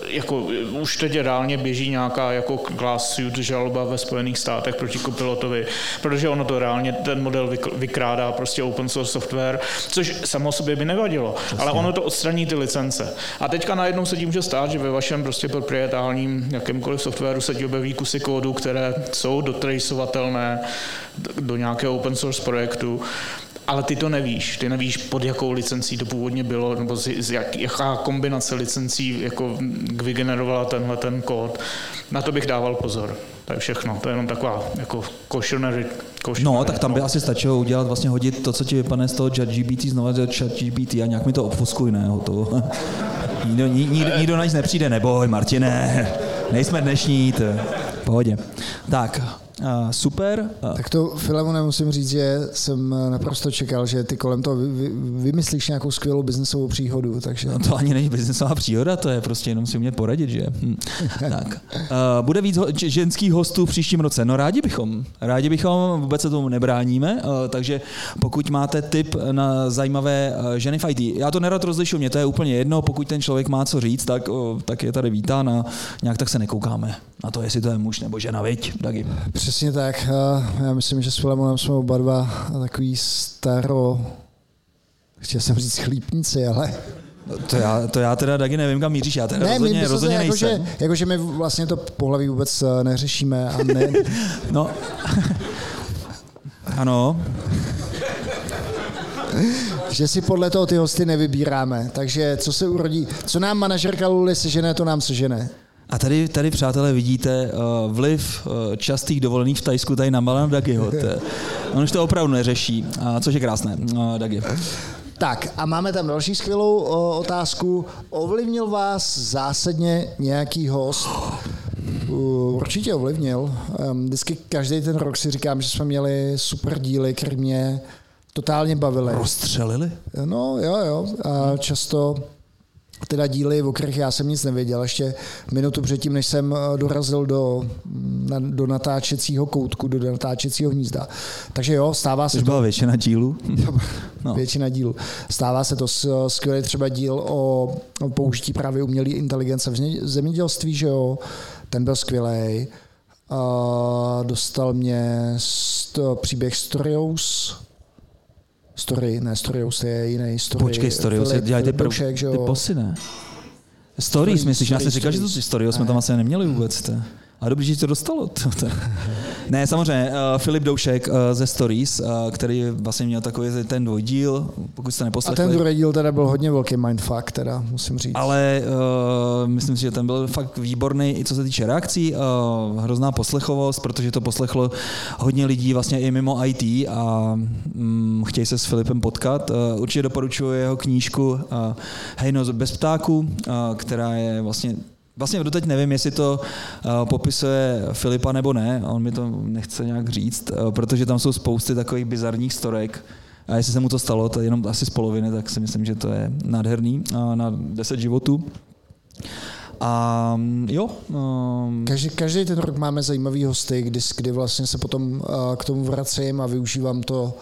jako už teď reálně běží nějaká jako class suit žaloba ve Spojených státech proti Copilotovi, protože ono to reálně ten model vyk- prostě open source software, což samo sobě by nevadilo, ale ono to odstraní ty licence. A teďka najednou se tím může stát, že ve vašem prostě proprietárním jakémkoliv softwaru se ti objeví kusy kódu, které jsou dotracovatelné do nějakého open source projektu, ale ty to nevíš. Ty nevíš, pod jakou licencí to původně bylo, nebo z, z jak, jaká kombinace licencí jako vygenerovala tenhle ten kód. Na to bych dával pozor. To je všechno. To je jenom taková jako cautionary, cautionary No, tak tam by asi stačilo udělat, vlastně hodit to, co ti vypadne z toho chat GPT, znova do chat GPT a nějak mi to obfuskuj, ne, hotovo. nikdo, ni, nikdo, nikdo na nic nepřijde, neboj, Martine, nejsme dnešní, to pohodě. Tak, uh, super. Uh, Tak to, Filemone, musím říct, že jsem naprosto čekal, že ty kolem toho vy, vy, vymyslíš nějakou skvělou biznesovou příhodu, takže... No to ani není biznesová příhoda, to je prostě jenom si umět poradit, že? Hm. tak. Uh, bude víc ho- ženských hostů v příštím roce? No rádi bychom. Rádi bychom, vůbec se tomu nebráníme, uh, takže pokud máte tip na zajímavé uh, ženy v IT, já to nerad rozlišu, mě to je úplně jedno, pokud ten člověk má co říct, tak, uh, tak je tady vítán a nějak tak se nekoukáme na to, jestli to je muž nebo žena, viď, Dagi? Přesně tak. Já myslím, že s Filemonem jsme oba dva takový staro... Chtěl jsem říct chlípníci, ale... To já, to já teda, Dagi, nevím, kam míříš, já teda Ne, rozhodně, my rozhodně jako, nejsem. že, jako, že my vlastně to pohlaví vůbec eh, neřešíme a ne, No. ano, že si podle toho ty hosty nevybíráme. Takže co se urodí, co nám manažerka Luli sežene, to nám sežene. A tady, tady přátelé, vidíte uh, vliv uh, častých dovolených v Tajsku tady na Malana Dagiho. On už to opravdu neřeší, uh, což je krásné. Uh, Dagi. Tak a máme tam další skvělou o, otázku. Ovlivnil vás zásadně nějaký host? Uh, Určitě ovlivnil. Vždycky každý ten rok si říkám, že jsme měli super díly, které mě totálně bavily. Rozstřelili? No jo, jo. A často teda díly, o kterých já jsem nic nevěděl, ještě minutu předtím, než jsem eh, dorazil do, na, do natáčecího koutku, do natáčecího hnízda. Takže jo, stává se Což to. byla většina dílů. No. Většina dílů. Stává se to s- skvělý třeba díl o, o použití právě umělé inteligence v země- zemědělství, že jo, ten byl skvělý. A dostal mě sto, příběh Storious, Story, ne Storious, to je jiný Story. Počkej, Filip- dělají ty, prv, ty posy, ne? Stories, Stories, myslíš? Já jsem říkal, že to Stories, jsme tam asi neměli vůbec. To. A dobrý, že to dostalo. Ne, samozřejmě, uh, Filip Doušek uh, ze Stories, uh, který vlastně měl takový ten dvojdíl, pokud jste A neposlechli. ten druhý díl teda byl hodně velký mindfuck, teda musím říct. Ale uh, myslím si, že ten byl fakt výborný i co se týče reakcí, uh, hrozná poslechovost, protože to poslechlo hodně lidí vlastně i mimo IT a um, chtějí se s Filipem potkat. Uh, určitě doporučuji jeho knížku uh, Hejno bez ptáků, uh, která je vlastně Vlastně doteď nevím, jestli to uh, popisuje Filipa nebo ne, on mi to nechce nějak říct, uh, protože tam jsou spousty takových bizarních storek, a jestli se mu to stalo, to je jenom asi z poloviny, tak si myslím, že to je nádherný uh, na 10 životů. A mm, jo, um, Každý, každý ten rok máme zajímavý hosty, kdy, kdy vlastně se potom k tomu vracím a využívám to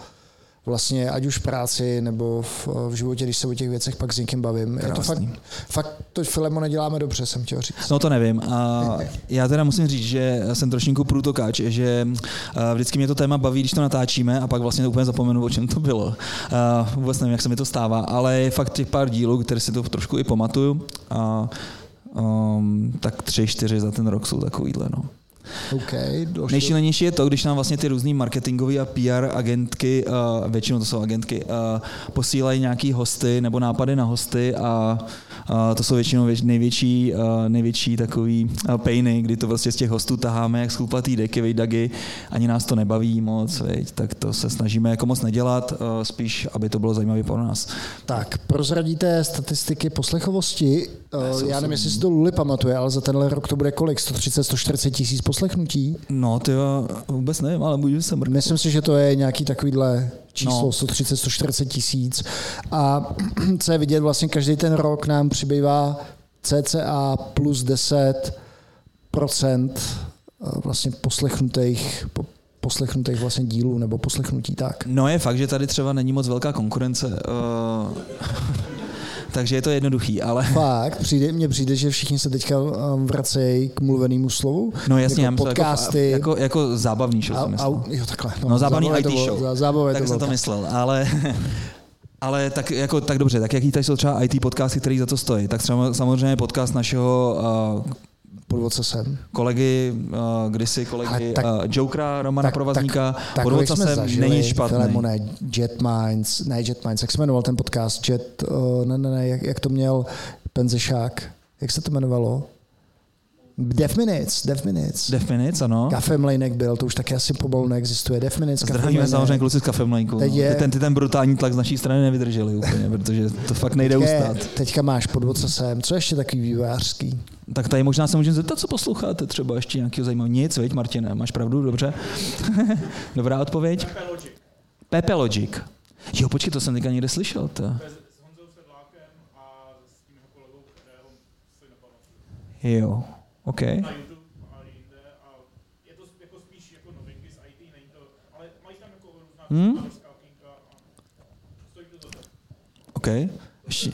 vlastně ať už v práci nebo v, v životě, když se o těch věcech pak s někým bavím. Je to fakt, fakt to Filemo neděláme dobře, jsem chtěl říct. No to nevím. A já teda musím říct, že jsem trošinku průtokač, že a, vždycky mě to téma baví, když to natáčíme a pak vlastně úplně zapomenu, o čem to bylo. A vůbec nevím, jak se mi to stává, ale je fakt těch pár dílů, které si to trošku i pamatuju. A um, tak tři, čtyři za ten rok jsou takovýhle. No. OK, další- Nejšílenější je to, když nám vlastně ty různý marketingové a PR agentky, uh, většinou to jsou agentky, uh, posílají nějaký hosty nebo nápady na hosty a to jsou většinou největší, největší takový painy, kdy to prostě z těch hostů taháme jak schlupatý deky, vej, dagy, ani nás to nebaví moc, veď, tak to se snažíme jako moc nedělat, spíš, aby to bylo zajímavé pro nás. Tak, prozradíte statistiky poslechovosti. Uh, Já nevím, jestli si to Luli pamatuje, ale za tenhle rok to bude kolik? 130, 140 tisíc poslechnutí? No, ty vůbec nevím, ale můžu se mrknout. Myslím si, že to je nějaký takovýhle číslo No. 130-140 tisíc. A co je vidět, vlastně každý ten rok nám přibývá cca plus 10 procent vlastně poslechnutých, po, poslechnutých vlastně dílů nebo poslechnutí tak. No je fakt, že tady třeba není moc velká konkurence. Uh, takže je to jednoduchý, ale... Fakt, přijde, mně přijde, že všichni se teďka um, vracejí k mluvenému slovu. No jasně, jako myslím, podcasty. Jako, jako, jako zábavný show a, jsem a, jo, takhle. No zábavný zábavě IT bylo- show. zá- Zábavě tak to jsem to myslel, ale... Ale tak, jako, tak dobře, tak jaký tady jsou třeba IT podcasty, který za to stojí? Tak třeba samozřejmě podcast našeho uh, Podvodce jsem. kolegy, uh, kdysi kolegy, tak- uh, Jokera, Romana Provazníka, tak, Podvodca jsme jsem zažili, není špatný. Filemone, Jet Minds, ne Jet Minds, jak se jmenoval ten podcast? Jet, uh, ne, ne, ne, jak, jak to měl Penzešák? Jak se to jmenovalo? Death Minutes, Death Minutes. Death Minutes, ano. Kafe Mlejnek byl, to už taky asi pomalu neexistuje. Death Minutes, Kafe Zdravíme samozřejmě kluci z Kafe Mlejnku. Teď No. je- Ty, ten, ty ten brutální tlak z naší strany nevydrželi úplně, protože to fakt nejde Teďka je- ustát. Teďka máš podvodce sem. Co ještě takový vývojářský? Tak tady možná se můžeme zeptat, co posloucháte, třeba ještě nějakého zajímavého. Nic, viď, Martine, máš pravdu, dobře. Dobrá odpověď. Pepe Logic. Jo, počkej, to jsem teďka někde slyšel. To. Jo, OK. Hmm? OK. Ještě.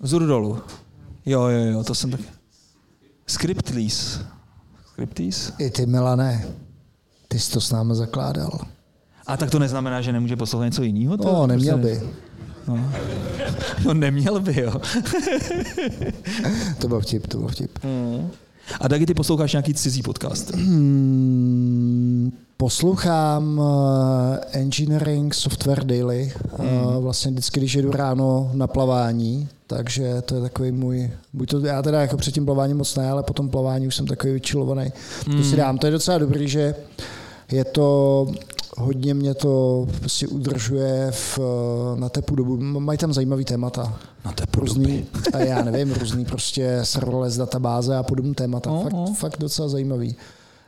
Vzhůru dolů. Jo, jo, jo, to jsem tak... Scriptlease. Scriptlease? I ty, Milane, ty jsi to s námi zakládal. A tak to neznamená, že nemůže poslouchat něco jiného? To No, je neměl prostě- by. No, neměl by, jo. To byl vtip, to byl vtip. A taky ty posloucháš nějaký cizí podcast. Hmm, poslouchám uh, Engineering Software Daily, uh, vlastně vždycky, když jedu ráno na plavání, takže to je takový můj, buď to, já teda jako před tím plaváním moc ne, ale po tom plavání už jsem takový vyčilovaný. To si dám, to je docela dobrý, že je to, hodně mě to si udržuje v, na tepu dobu. Mají tam zajímavý témata. To je Různý, a já nevím, různý prostě serverless databáze a podobné témata. No, Fakt, no. fakt docela zajímavý.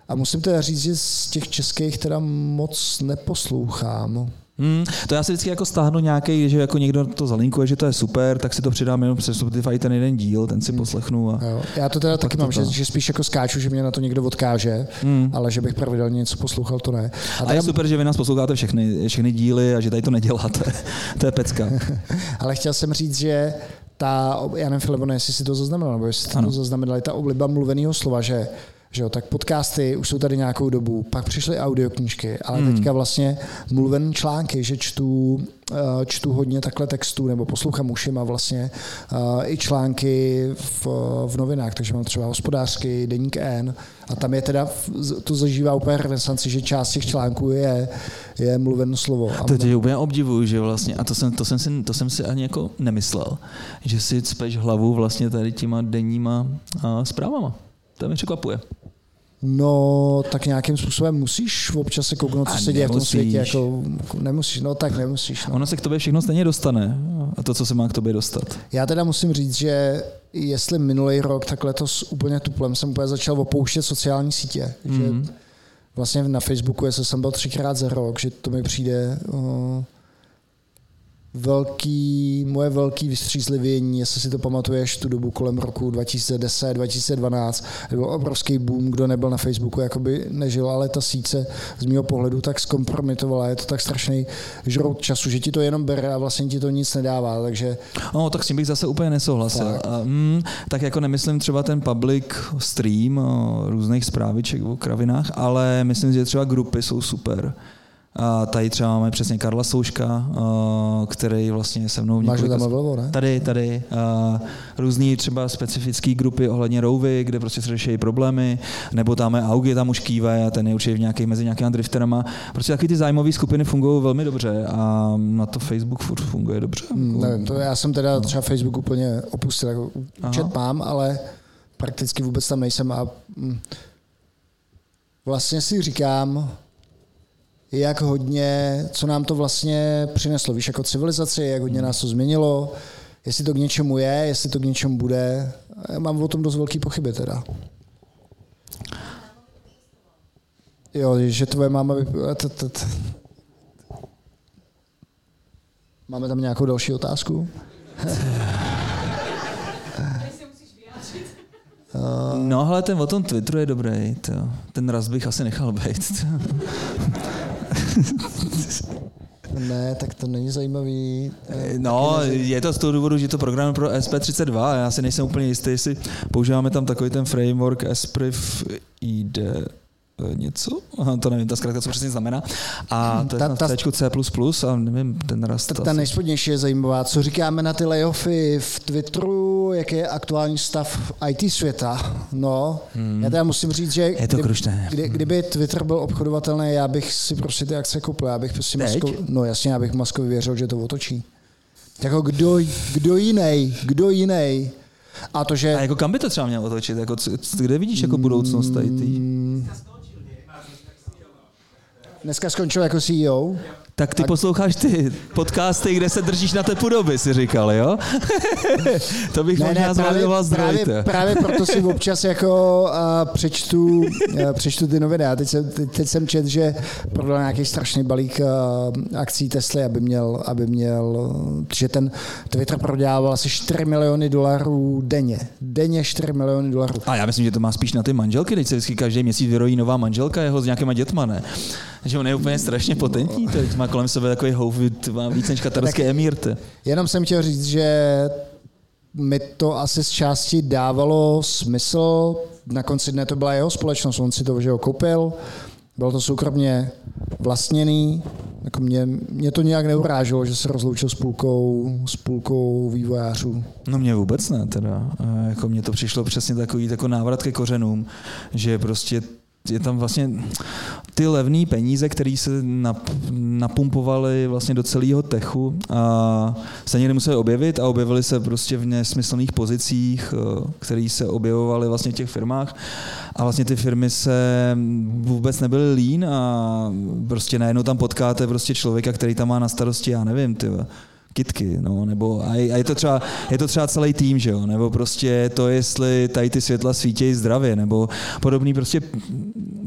A musím teda říct, že z těch českých teda moc neposlouchám. Hmm, to já si vždycky jako stáhnu nějaký, že jako někdo to zalinkuje, že to je super, tak si to přidám jenom přes Spotify ten jeden díl, ten si poslechnu. A... Jo. Já to teda taky mám, že, to. že spíš jako skáču, že mě na to někdo odkáže, Hmm. ale že bych pravidelně něco poslouchal, to ne. A teda- je super, že vy nás posloucháte všechny, všechny díly a že tady to neděláte. to je pecka. Ale chtěl jsem říct, že ta, já nevím, Filipone, jestli si to zaznamenal, nebo jestli Ano. to zaznamenali, ta obliba mluveného slova, že že jo, tak podcasty už jsou tady nějakou dobu, pak přišly audioknížky, ale hmm. teďka vlastně mluvený články, že čtu, eh, čtu hodně takhle textů, nebo poslouchám ušima vlastně eh, i články v, v novinách, takže mám třeba hospodářský, deník N a tam je teda, to zažívá úplně renesanci, že část těch článků je, je mluvené slovo. A To tě úplně obdivuju, že vlastně, a to jsem, to, jsem si, to jsem si ani jako nemyslel, že si cpeš hlavu vlastně tady těma denníma a, zprávama. To mě překvapuje. No, tak nějakým způsobem musíš občas se kouknout, co se děje v tom světě. Jako, nemusíš, no tak nemusíš. No. Ono se k tobě všechno stejně dostane. A to, co se má k tobě dostat. Já teda musím říct, že jestli minulý rok tak letos úplně tuplem jsem úplně začal opouštět sociální sítě. Mm. Že Mhm. vlastně na Facebooku, jestli jsem byl třikrát za rok, že to mi přijde uh, velký, moje velký vystřízlivění, jestli si to pamatuješ, tu dobu kolem roku 2010, 2012, to byl obrovský boom, kdo nebyl na Facebooku, jakoby nežil, ale ta síť se z mého pohledu tak zkompromitovala, je to tak strašný žrout času, že ti to jenom bere a vlastně ti to nic nedává, takže No, tak s tím bych zase úplně nesouhlasil. Tak. A, mm, tak jako nemyslím třeba ten public stream o různých zpráviček o kravinách, ale myslím, že třeba grupy jsou super. A tady třeba máme přesně Karla Souška, který vlastně se mnou máš několika- ne? Tady, tady. Různý třeba specifické grupy ohledně rouvy, kde prostě se řeší problémy, nebo tam je Augie, tam už kýve a ten je určitě v nějaký, mezi nějakými drifterama. Prostě taky ty zájmové skupiny fungují velmi dobře a na to Facebook furt funguje dobře. Hmm, Jako- nevím, to já jsem teda třeba Facebook úplně opustil, jako chat mám, ale prakticky vůbec tam nejsem a mm, vlastně si říkám, jak hodně, co nám to vlastně přineslo, víš, jako civilizaci, jak hodně nás to změnilo, jestli to k něčemu je, jestli to k něčemu bude. Já mám o tom dost velký pochyby teda. Jo, že tvoje máma by... Máme tam nějakou další otázku? No, ale ten o tom Twitteru je dobrý. To. Ten raz bych asi nechal být. Ne, tak to není zajímavý. Eh, No, je to z toho důvodu, že to program pro SP32 a já si nejsem úplně jistý, jestli používáme tam takový ten framework SPRIV ID něco, Aha, to nevím, ta zkrátka, co přesně znamená. A to je Ta- ta, ta- ta, C++ a nevím, ten raz. Tak ta nejspodnější je zajímavá. Co říkáme na ty layoffy v Twitteru, jaký je aktuální stav IT světa? No, hmm. já teda musím říct, že Je to krušné. kdy, kdyby Twitter byl obchodovatelný, já bych si prostě ty akce koupil. Já bych prostě? Masko, no jasně, já bych Maskovi věřil, že to otočí. Jako kdo, kdo jiný, kdo jiný. A to, že... A jako kam by to třeba mělo otočit? Jako, kde vidíš jako budoucnost tady tý? Dneska skončil jako CEO. Tak ty posloucháš ty podcasty, kde se držíš na té podoby, si říkal, jo? to bych možná zvolil právě, zdroj. právě proto si občas jako uh, přečtu, uh, přečtu ty noviny. Já teď jsem, teď, teď jsem čet, že prodal nějaký strašný balík uh, akcí Tesly, aby měl, aby měl, že ten Twitter prodával asi 4 miliony dolarů denně. Denně 4 miliony dolarů. A já myslím, že to má spíš na ty manželky, teď se vždycky každý měsíc vyrojí nová manželka jeho s nějakýma dětma, ne? Že on je úplně strašně potentní, teď má kolem sebe takový houfit, má víc než katarský emír. Jenom jsem chtěl říct, že mi to asi z části dávalo smysl. Na konci dne to byla jeho společnost, on si to, že ho koupil. Bylo to soukromně vlastněný. Jako mě, mě to nějak neuráželo, že se rozloučil s půlkou, s půlkou vývojářů. No mě vůbec ne teda. Jako mně to přišlo přesně takový jako návrat ke kořenům, že prostě je tam vlastně ty levné peníze, které se nap, napumpovaly vlastně do celého techu a se někdy museli objevit a objevily se prostě v nesmyslných pozicích, eh, které se objevovaly vlastně v těch firmách. A vlastně ty firmy se vůbec nebyly lín a prostě najednou tam potkáte prostě člověka, který tam má na starosti, já nevím, ty kitky, no, nebo a je, a je, to třeba, je to třeba celý tým, že jo, nebo prostě to, jestli tady ty světla svítějí zdravě, nebo podobný prostě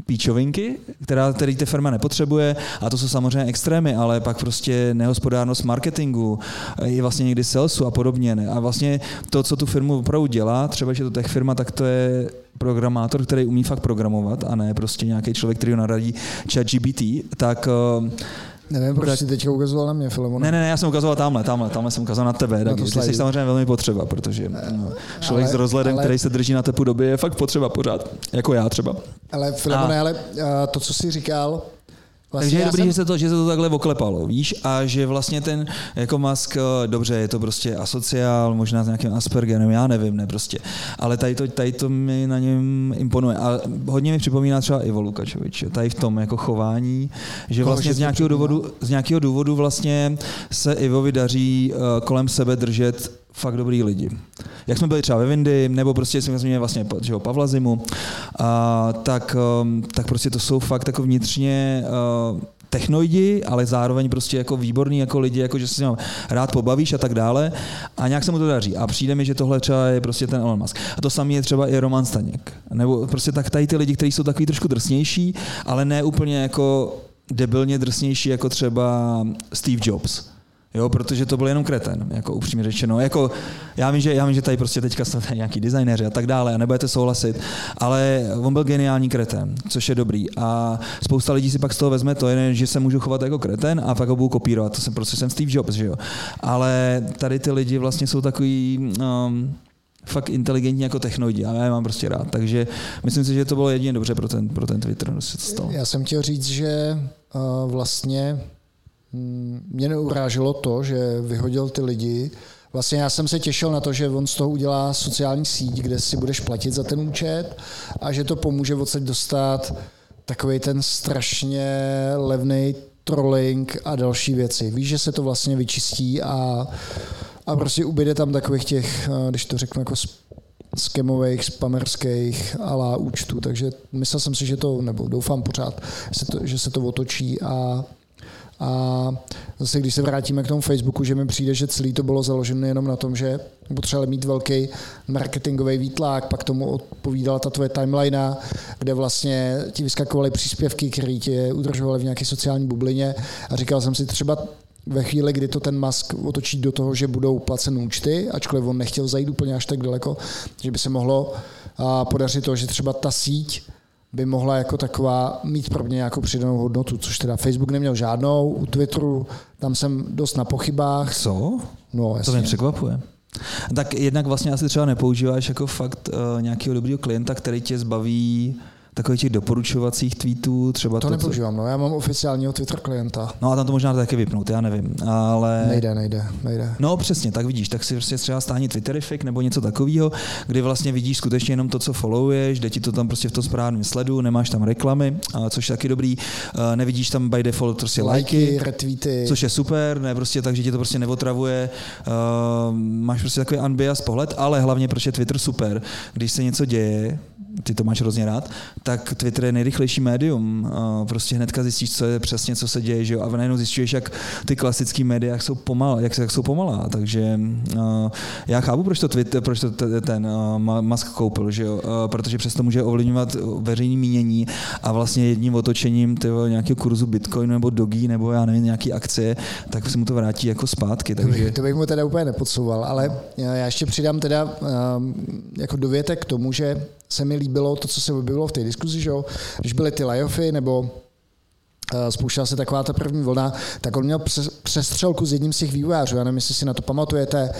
píčovinky, která, který ta firma nepotřebuje a to jsou samozřejmě extrémy, ale pak prostě nehospodárnost marketingu, je vlastně někdy salesu a podobně. Ne? A vlastně to, co tu firmu opravdu dělá, třeba, že to tech firma, tak to je programátor, který umí fakt programovat a ne prostě nějaký člověk, který ho naradí chat GPT, tak eh, Nevím, proč Tak- si teďka ukazoval na mě, Filemon. ne, ne, ne, já jsem ukazoval tamhle, tamhle, tamhle jsem ukázal na tebe, Na ty jsi samozřejmě velmi potřeba, protože no, člověk ale- s rozhledem, ale- který se drží na tepu doby, je fakt potřeba pořád, jako já třeba. Ale Filemone, A- ale uh, to, co jsi říkal, vlastně Takže je dobrý, jsem- že, se to, že se to takhle oklepalo, víš, a že vlastně ten jako Musk, eh, dobře, je to prostě asociál, možná s nějakým Aspergerem, já nevím, ne prostě, ale tady to, tady to mi na něm imponuje. A hodně mi připomíná třeba Ivo Lukačovič, tady v tom jako chování, že vlastně z nějakého, důvodu, z nějakého důvodu vlastně se Ivovi daří eh, kolem sebe držet fakt dobrý lidi. Jak jsme byli třeba ve Vindy, nebo prostě jsme měli vlastně že jo, Pavla Zimu, a, tak, um, tak prostě to jsou fakt jako vnitřně uh, technoidi, ale zároveň prostě jako výborní jako lidi, jako že se s ním rád pobavíš a tak dále a nějak se mu to daří. A přijde mi, že tohle třeba je prostě ten Elon Musk. A to samé je třeba i Roman Staněk. Nebo prostě tak tady ty lidi, kteří jsou takový trošku drsnější, ale ne úplně jako debilně drsnější jako třeba Steve Jobs. Jo, protože to byl jenom kreten, jako upřímně řečeno. Jako, já, vím, že, já vím, že tady prostě teďka jsou tady nějaký designéři a tak dále a nebudete souhlasit, ale on byl geniální kreten, což je dobrý. A spousta lidí si pak z toho vezme to, jen, že se můžu chovat jako kreten a pak ho budu kopírovat. To jsem prostě jsem Steve Jobs, že jo. Ale tady ty lidi vlastně jsou takový um, fakt inteligentní jako technoidi a já je mám prostě rád. Takže myslím si, že to bylo jedině dobře pro ten, pro ten Twitter. Já jsem chtěl říct, že uh, vlastně mě neuráželo to, že vyhodil ty lidi. Vlastně já jsem se těšil na to, že on z toho udělá sociální síť, kde si budeš platit za ten účet a že to pomůže odsaď dostat takový ten strašně levný trolling a další věci. Víš, že se to vlastně vyčistí a, a prostě ubyde tam takových těch, eh, když to řeknu jako skemových, spamerských ala účtů, takže myslel jsem si, že to, nebo doufám pořád, se to, že se to otočí a, A zase, když se vrátíme k tomu Facebooku, že mi přijde, že celý to bylo založeno jenom na tom, že potřebovali mít velký marketingový výtlak, pak tomu odpovídala ta tvoje timeline, kde vlastně ti vyskakovaly příspěvky, které tě udržovaly v nějaké sociální bublině. A říkal jsem si třeba ve chvíli, kdy to ten Musk otočí do toho, že budou placené účty, ačkoliv on nechtěl zajít úplně až tak daleko, že by se mohlo podařit to, že třeba ta síť by mohla jako taková mít pro mě nějakou přidanou hodnotu, což teda Facebook neměl žádnou, u Twitteru tam jsem dost na pochybách. Co? No, jasně. To mě překvapuje. Tak jednak vlastně asi třeba nepoužíváš jako fakt uh, nějakého dobrého klienta, který tě zbaví takových těch doporučovacích tweetů, třeba to, to nepoužívám, no, já mám oficiálního Twitter klienta. No a tam to možná taky vypnout, já nevím, ale... Nejde, nejde, nejde. No přesně, tak vidíš, tak si prostě třeba stání Twitterify nebo něco takového, kdy vlastně vidíš skutečně jenom to, co followuješ, jde ti to tam prostě v tom správném sledu, nemáš tam reklamy, což je taky dobrý, nevidíš tam by default prostě lajky, lajky retweety. což je super, ne prostě tak, že ti to prostě neotravuje, máš prostě takový unbiased pohled, ale hlavně proč je Twitter super, když se něco děje, ty to máš hrozně rád, tak Twitter je nejrychlejší médium. Prostě hnedka zjistíš, co je přesně, co se děje, že jo? a najednou zjistíš, jak ty klasické média jak jsou, pomal, jak, jak jsou pomalá. Takže já chápu, proč to, Twitter, proč to ten Musk koupil, že jo? protože přesto může ovlivňovat veřejné mínění a vlastně jedním otočením tyho, nějakého kurzu Bitcoinu nebo Dogi nebo já nevím, nějaký akcie, tak se mu to vrátí jako zpátky. Takže... To, bych, mu teda úplně nepodsouval, ale já ještě přidám teda jako dovětek k tomu, že se mi líbilo to, co se objevilo v té diskuzi, že jo? když byly ty layoffy nebo uh, spouštěla se taková ta první vlna, tak on měl přestřelku s jedním z těch vývojářů. Já nevím, jestli si na to pamatujete.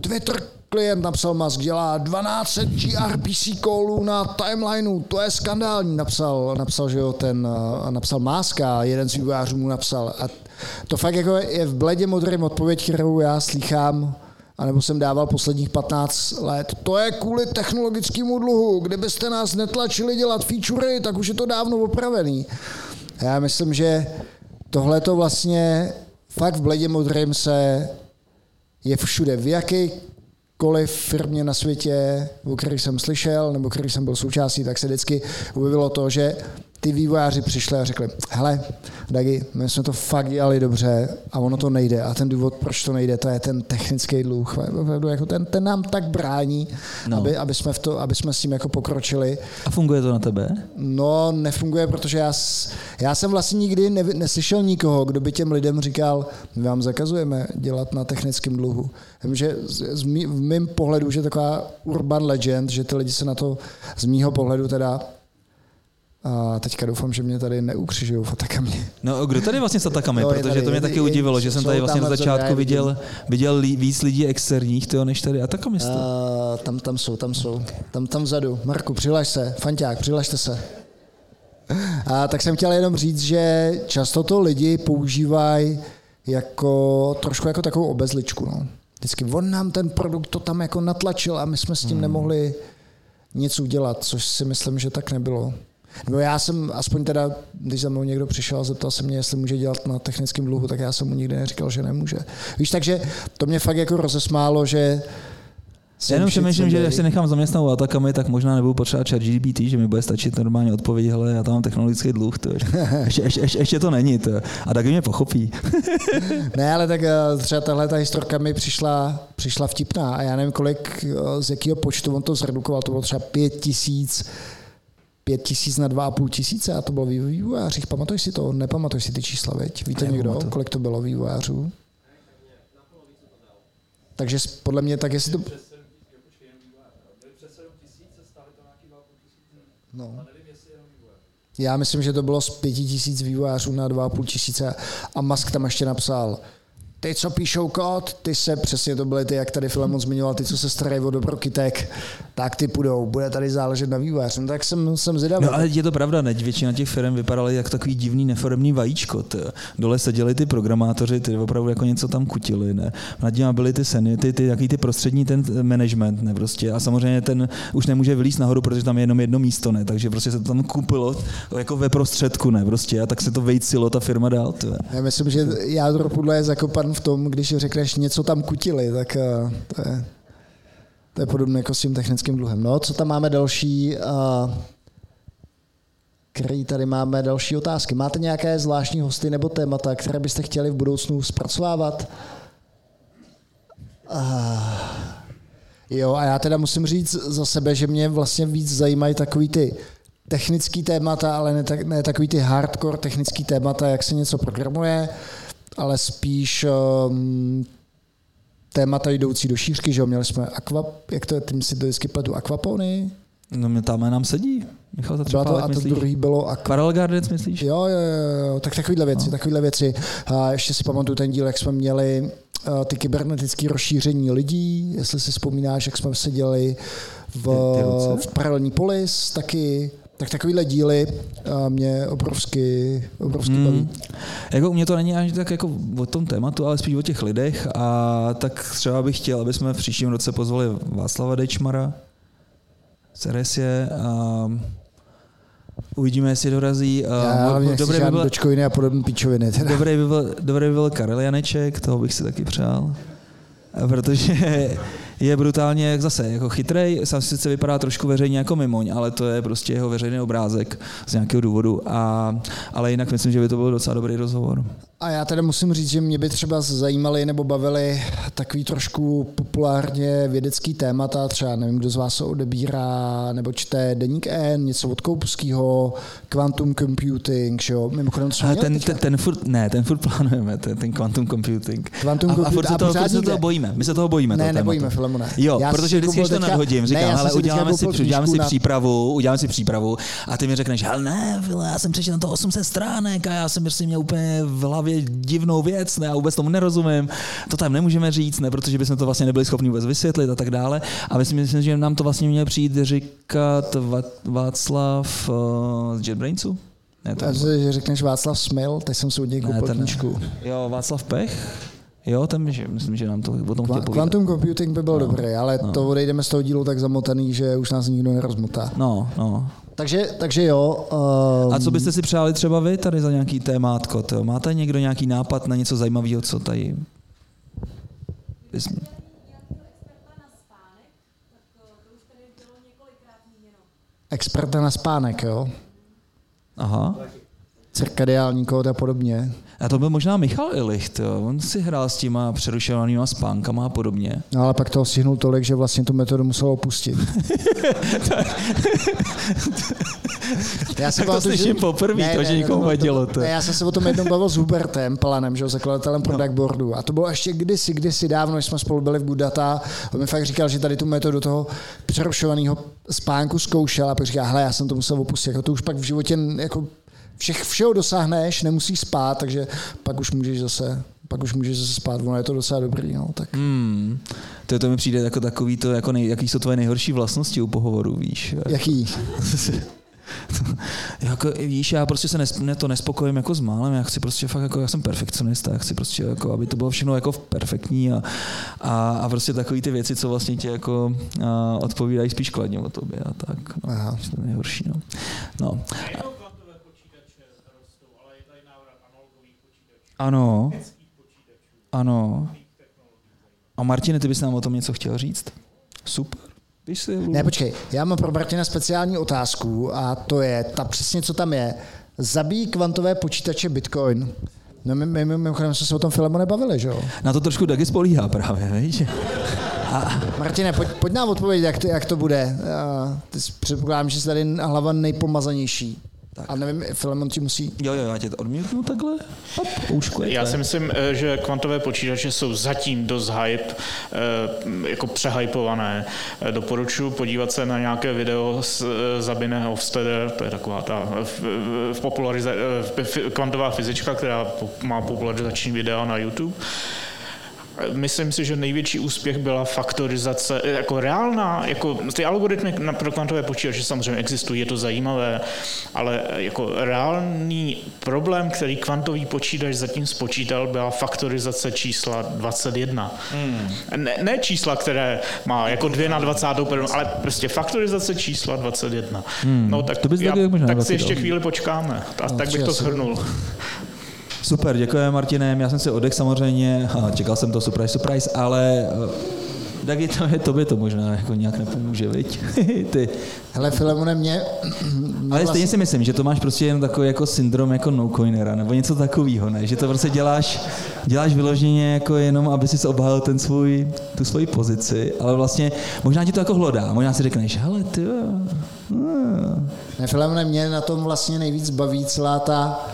Twitter klient napsal Musk, dělá 12 gRPC callů na timelineu, to je skandální, napsal, napsal že jo, ten, uh, napsal Musk a jeden z vývojářů mu napsal. A to fakt jako je v bledě modrým odpověď, kterou já slychám anebo jsem dával posledních 15 let. To je kvůli technologickému dluhu. Kdybyste nás netlačili dělat featurey, tak už je to dávno opravený. Já myslím, že tohle to vlastně fakt v bledě modrým se je všude. V jakékoliv firmě na světě, o který jsem slyšel, nebo který jsem byl součástí, tak se vždycky objevilo to, že ty vývojáři přišli a řekli, hele, Dagi, my jsme to fakt dělali dobře a ono to nejde. A ten důvod, proč to nejde, to je ten technický dluh. Jako ten, ten nám tak brání, no. aby, aby, jsme v to, aby jsme s tím jako pokročili. A funguje to na tebe? No, nefunguje, protože já, já jsem vlastně nikdy ne, neslyšel nikoho, kdo by těm lidem říkal, my vám zakazujeme dělat na technickém dluhu. Vím, že z, z mý, v mém pohledu, že taková urban legend, že ty lidi se na to z mýho pohledu teda a teďka doufám, že mě tady neukřižují fotakami. No, kdo tady vlastně s atakami? No, Protože tady, to mě taky udivilo, že jsem tady vlastně na začátku viděl, viděl víc lidí externích, tyjo, než tady atakamista. Uh, tam, tam jsou, tam jsou. Tam, tam vzadu. Marku, přihlaš se. Fanťák, přihlašte se. A tak jsem chtěl jenom říct, že často to lidi používají jako trošku jako takovou obezličku. No. Vždycky on nám ten produkt to tam jako natlačil a my jsme s tím hmm. nemohli nic udělat, což si myslím, že tak nebylo. No já jsem, aspoň teda, když za mnou někdo přišel a zeptal se mě, jestli může dělat na technickém dluhu, tak já jsem mu nikdy neříkal, že nemůže. Víš, takže to mě fakt jako rozesmálo, že já jenom přemýšlím, že až se nechám zaměstnat atakami, tak možná nebudu potřebovat chat GPT, že mi bude stačit normálně odpověď, hele, já tam mám technologický dluh, to ještě, ještě, ještě, ještě, ještě to není. To. A tak mě pochopí. ne, ale tak eh, třeba tahle ta historka mi přišla, přišla vtipná a já nevím, kolik, eh, z jakého počtu on to zredukoval, to bylo třeba pět tisíc 5 tisíc na 2,5 tisíce a to bylo vývojářích. Pamatuješ si to? Nepamatuješ si ty čísla, veď? Víte ne, někdo, to. kolik to bylo vývojářů? Takže podle mě tak, jestli to... No. Já myslím, že to bylo z pěti tisíc vývojářů na 2,5 tisíce a Musk tam ještě napsal, ty, co píšou kód, ty se, přesně to byly ty, jak tady Filemon zmiňoval, ty, co se starají o dobrokytek, tak ty půjdou, bude tady záležet na vývojáři. No, tak jsem, jsem zvědavý. No ale je to pravda, ne? Většina těch firm vypadaly jak takový divný neforemný vajíčko. Ty. Dole seděli ty programátoři, ty opravdu jako něco tam kutili, ne? Nad nimi byly ty seny, ty, ty, jaký ty prostřední ten management, ne? Prostě. A samozřejmě ten už nemůže vylíst nahoru, protože tam je jenom jedno místo, ne? Takže prostě se to tam kupilo jako ve prostředku, ne? Prostě. A tak se to vejcilo ta firma dál. Ty. Já myslím, že jádro pudla je zakopan v tom, když řekneš něco tam kutili, tak uh, to je, to je podobné jako s tím technickým dluhem. No, co tam máme další? Uh, který tady máme další otázky. Máte nějaké zvláštní hosty nebo témata, které byste chtěli v budoucnu zpracovávat? Uh, jo, a já teda musím říct za sebe, že mě vlastně víc zajímají takový ty technický témata, ale ne, tak, ne takový ty hardcore technický témata, jak se něco programuje, ale spíš um, témata jdoucí do šířky, že jo, měli jsme aqua, jak to je, tím si to vždycky pletu, aquapony, No mě tam nám sedí. Michal Byla to, Zatřepálek, a to druhý bylo aqua, Quarrel Gardens, myslíš? Jo, jo, jo, jo, tak takovýhle věci, no. takovýhle věci. A ještě si pamatuju ten díl, jak jsme měli uh, ty kybernetické rozšíření lidí, jestli si vzpomínáš, jak jsme seděli v, v paralelní polis taky, tak takovýhle díly uh, mě obrovsky, obrovsky Hmm. baví. Jako u mě to není ani tak jako o tom tématu, ale spíš o těch lidech a tak třeba bych chtěl, aby jsme v příštím roce pozvali Václava Dečmara, Ceresie a uvidíme, jestli dorazí. A Já hlavně nechci dobré, by byl, dočkoiny a podobné píčoviny. Teda. dobré, by byl, dobré by byl Karel Janeček, toho bych si taky přál. Protože je brutálně zase jako chytrej, sám sice vypadá trošku veřejně jako mimoň, ale to je prostě jeho veřejný obrázek z nějakého důvodu. A, ale jinak myslím, že by to byl docela dobrý rozhovor. A já teda musím říct, že mě by třeba zajímaly nebo bavily takový trošku populárně vědecký témata, třeba nevím, kdo z vás se odebírá nebo čte Deník N, něco od Koupského, quantum computing, že jo, mimochodem, co ten, ten, ten, furt, ne, ten furt plánujeme, ten, ten quantum computing. Quantum a, a computing- furt se a toho, furt se toho bojíme. My se toho bojíme. Ne, toho nebojíme, tématu. Filemone. Jo, Já protože si vždycky, když to teďka- nadhodím, říkám, ale si uděláme si, uděláme si na- přípravu, uděláme si přípravu a ty mi řekneš, ale ne, vile, já jsem přečetl na to 800 stránek a já jsem prostě měl úplně v hlavě divnou věc, ne, já vůbec tomu nerozumím, to tam nemůžeme říct, ne, protože bychom to vlastně nebyli schopni vůbec vysvětlit a tak dále. A myslím, myslím že nám to vlastně měl přijít říkat Václav uh, z JetBrainsu? Ne, to Já si, že řekneš Václav Smil, teď jsem si ne. knížku. Jo, Václav Pech? Jo, ten, že, myslím, že nám to o tom chtěl. Quantum computing by byl No, dobrý, ale no. to odejdeme z toho dílu tak zamotaný, že už nás nikdo nerozmotá. No, no. Takže, takže jo. Um, A co byste si přáli třeba vy tady za nějaký témátko? To? Máte někdo nějaký nápad na něco zajímavého, co tady... bys- Experta na spánek, jo? Aha. Cirkadiální kód a podobně. A to byl možná Michal Illich, jo. On si hrál s těma přerušovanýma spánkama a podobně. No ale pak toho stihnul tolik, že vlastně tu metodu musel opustit. já Tak to slyším poprvé, to, že někomu vadilo to. Ne, já jsem se o tom jednou bavil s Hubertem Palanem, že zakladatelem Product Boardu. A to bylo ještě kdysi, kdysi dávno, když jsme spolu byli v Budata. On mi fakt říkal, že tady tu metodu toho přerušovaného spánku zkoušel a pak říká, hele, já jsem to musel opustit. Jako to už pak v životě jako všech, všeho dosáhneš, nemusíš spát, takže pak už můžeš zase pak už můžeš zase spát, ono je to docela dobrý, no, tak. Hmm. To, to mi přijde jako takový to, jako nej, jaký jsou tvoje nejhorší vlastnosti u pohovoru, víš. Jaký? jako, víš, já prostě se nes, ne, to nespokojím jako s málem, já chci prostě fakt jako, já jsem perfekcionista, já chci prostě jako, aby to bylo všechno jako perfektní a, a, a prostě takový ty věci, co vlastně tě jako a, odpovídají spíš kladně o tobě a tak. No, Aha. to je nejhorší, no. no. Ano. Ano. A Martine, ty bys nám o tom něco chtěl říct? Super. Ne, počkej, já mám pro Martina speciální otázku a to je, ta přesně co tam je. Zabíjí kvantové počítače Bitcoin. No my, my, my mimochodem jsme se o tom filmu nebavili, že jo? Na to trošku taky spolíhá právě, víš? A, Martine, pojď, pojď nám odpovědět, jak to, jak to bude. Ty předpokládám, že jsi tady hlava nejpomazanější. Tak. A nevím, Filemon ti musí... jo, jo, já tě to odmítnu takhle. Je Já si myslím, eh, že kvantové počítače jsou zatím dost hype, eh, jako přehypované. Eh, Doporučuji podívat se na nějaké video z Zabine Hofstede, to je taková ta v, v, v popularize, v- kvantová fyzička, která má popularizační videa na YouTube. Myslím si, že největší úspěch byla faktorizace, eh, jako reálná, jako ty algoritmy na pro kvantové počítače samozřejmě existují, je to zajímavé, ale eh, jako reálný problém, který kvantový počítač zatím spočítal, byla faktorizace čísla 21. Hmm. Ne, ne čísla, které má jako 2 na 21, ale prostě faktorizace čísla 21. Hmm. No tak, To bys já, tak si ještě chvíli počkáme. A tak bych to shrnul. Super, děkujeme Martinem. Já jsem si odek samozřejmě, a čekal jsem to surprise, surprise, ale eh, Tak je to, je, tobě to možná jako nějak nepomůže, viď? Ty. Hele, Filemone, mě... mě Ale stejně si myslím, že to máš prostě jen takový jako syndrom jako no coinera, nebo něco takového, ne? Že to prostě děláš, děláš vyloženě jako jenom, aby si obhájil ten svůj, tu svoji pozici, ale vlastně možná ti to jako hlodá, možná si řekneš, hele, ty. Ne, Filemone, mě na tom vlastně nejvíc baví celá ta,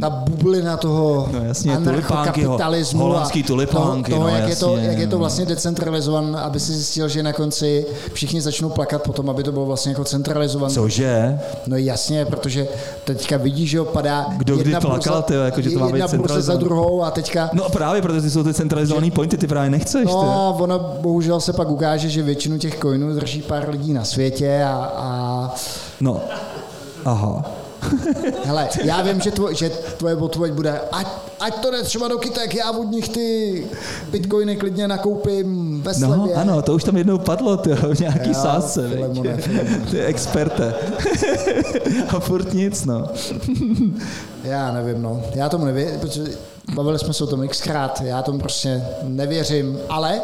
ta bublina toho No jasně, anarchokapitalismu holandský tulipánky, toho, toho no jak, je to, jasně, jak je to no. vlastně decentralizovan, aby si zjistil, že na konci všichni začnou plakat potom, aby to bylo vlastně jako centralizované. Cože? No jasně, protože teďka vidíš, že opadá Kdo kdy jedna plakal, burza, tyjo, jako, že to má být jedna burza za druhou a teďka No právě, protože jsou ty centralizované pointy, ty právě nechceš. No, ono bohužel se pak ukáže, že většinu těch coinů drží pár lidí na světě a, a No, aha. hele, já vím, že, tvoj, že tvoje odpověď bude, ať, ať to jde třeba do kytek, já od nich ty bitcoiny klidně nakoupím ve No, slevě. ano, to už tam jednou padlo, ty v nějaký Jo, sázce, viď? Filemone, Filemone. Ty experte. A furt nic, no. Já nevím, no. Já tomu nevěřím, protože bavili jsme se o tom xkrát, já tomu prostě nevěřím, ale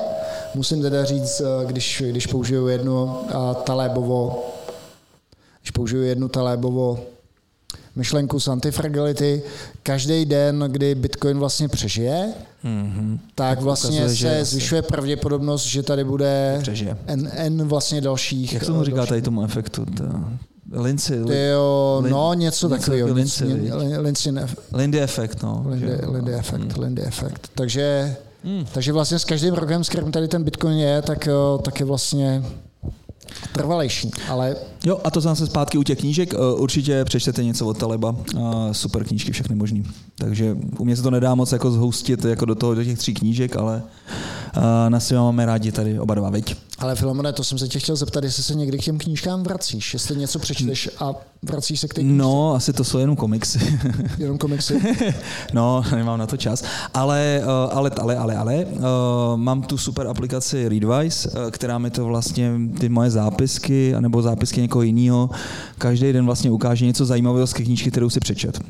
musím teda říct, eh, když, když použiju jednu a, talébovo, když použiju jednu talébovo myšlenku z antifragility, každý den, kdy Bitcoin vlastně přežije, mm-hmm. tak vlastně ukazuje, se asi- zvyšuje pravděpodobnost, že tady bude Přežije. N, N vlastně dalších. Jak se mu eh, říká tady tomu efektu? To... Ty jo, Lin- no něco něco takového. Lindsay, ne- Lindy efekt, no. Lindy. Lindy efekt, Hmm. Lindy efekt. Takže, takže vlastně s každým rokem, s kterým tady ten Bitcoin je, tak, eh, tak je vlastně trvalejší. Ale Jo, a to zase zpátky u těch knížek. Eh, Určitě přečtete něco od Taleba. Eh, Super knížky, všechny možný. Takže u mě se to nedá moc jako zhoustit jako do, toho, do těch tří knížek, ale eh, na svém máme rádi tady oba dva, viď? Ale Filomone, to jsem se tě chtěl zeptat, jestli se někdy k těm knížkám vracíš, jestli něco přečteš a vracíš se k té knížce, No, asi to jsou jenom komiksy. jenom komiksy. no, nemám na to čas. Ale, ale, ale, ale, ale, mám tu super aplikaci Readwise, která mi to vlastně, ty moje zápisky, anebo zápisky někoho jiného, každý den vlastně ukáže něco zajímavého z knížky, kterou si přečet.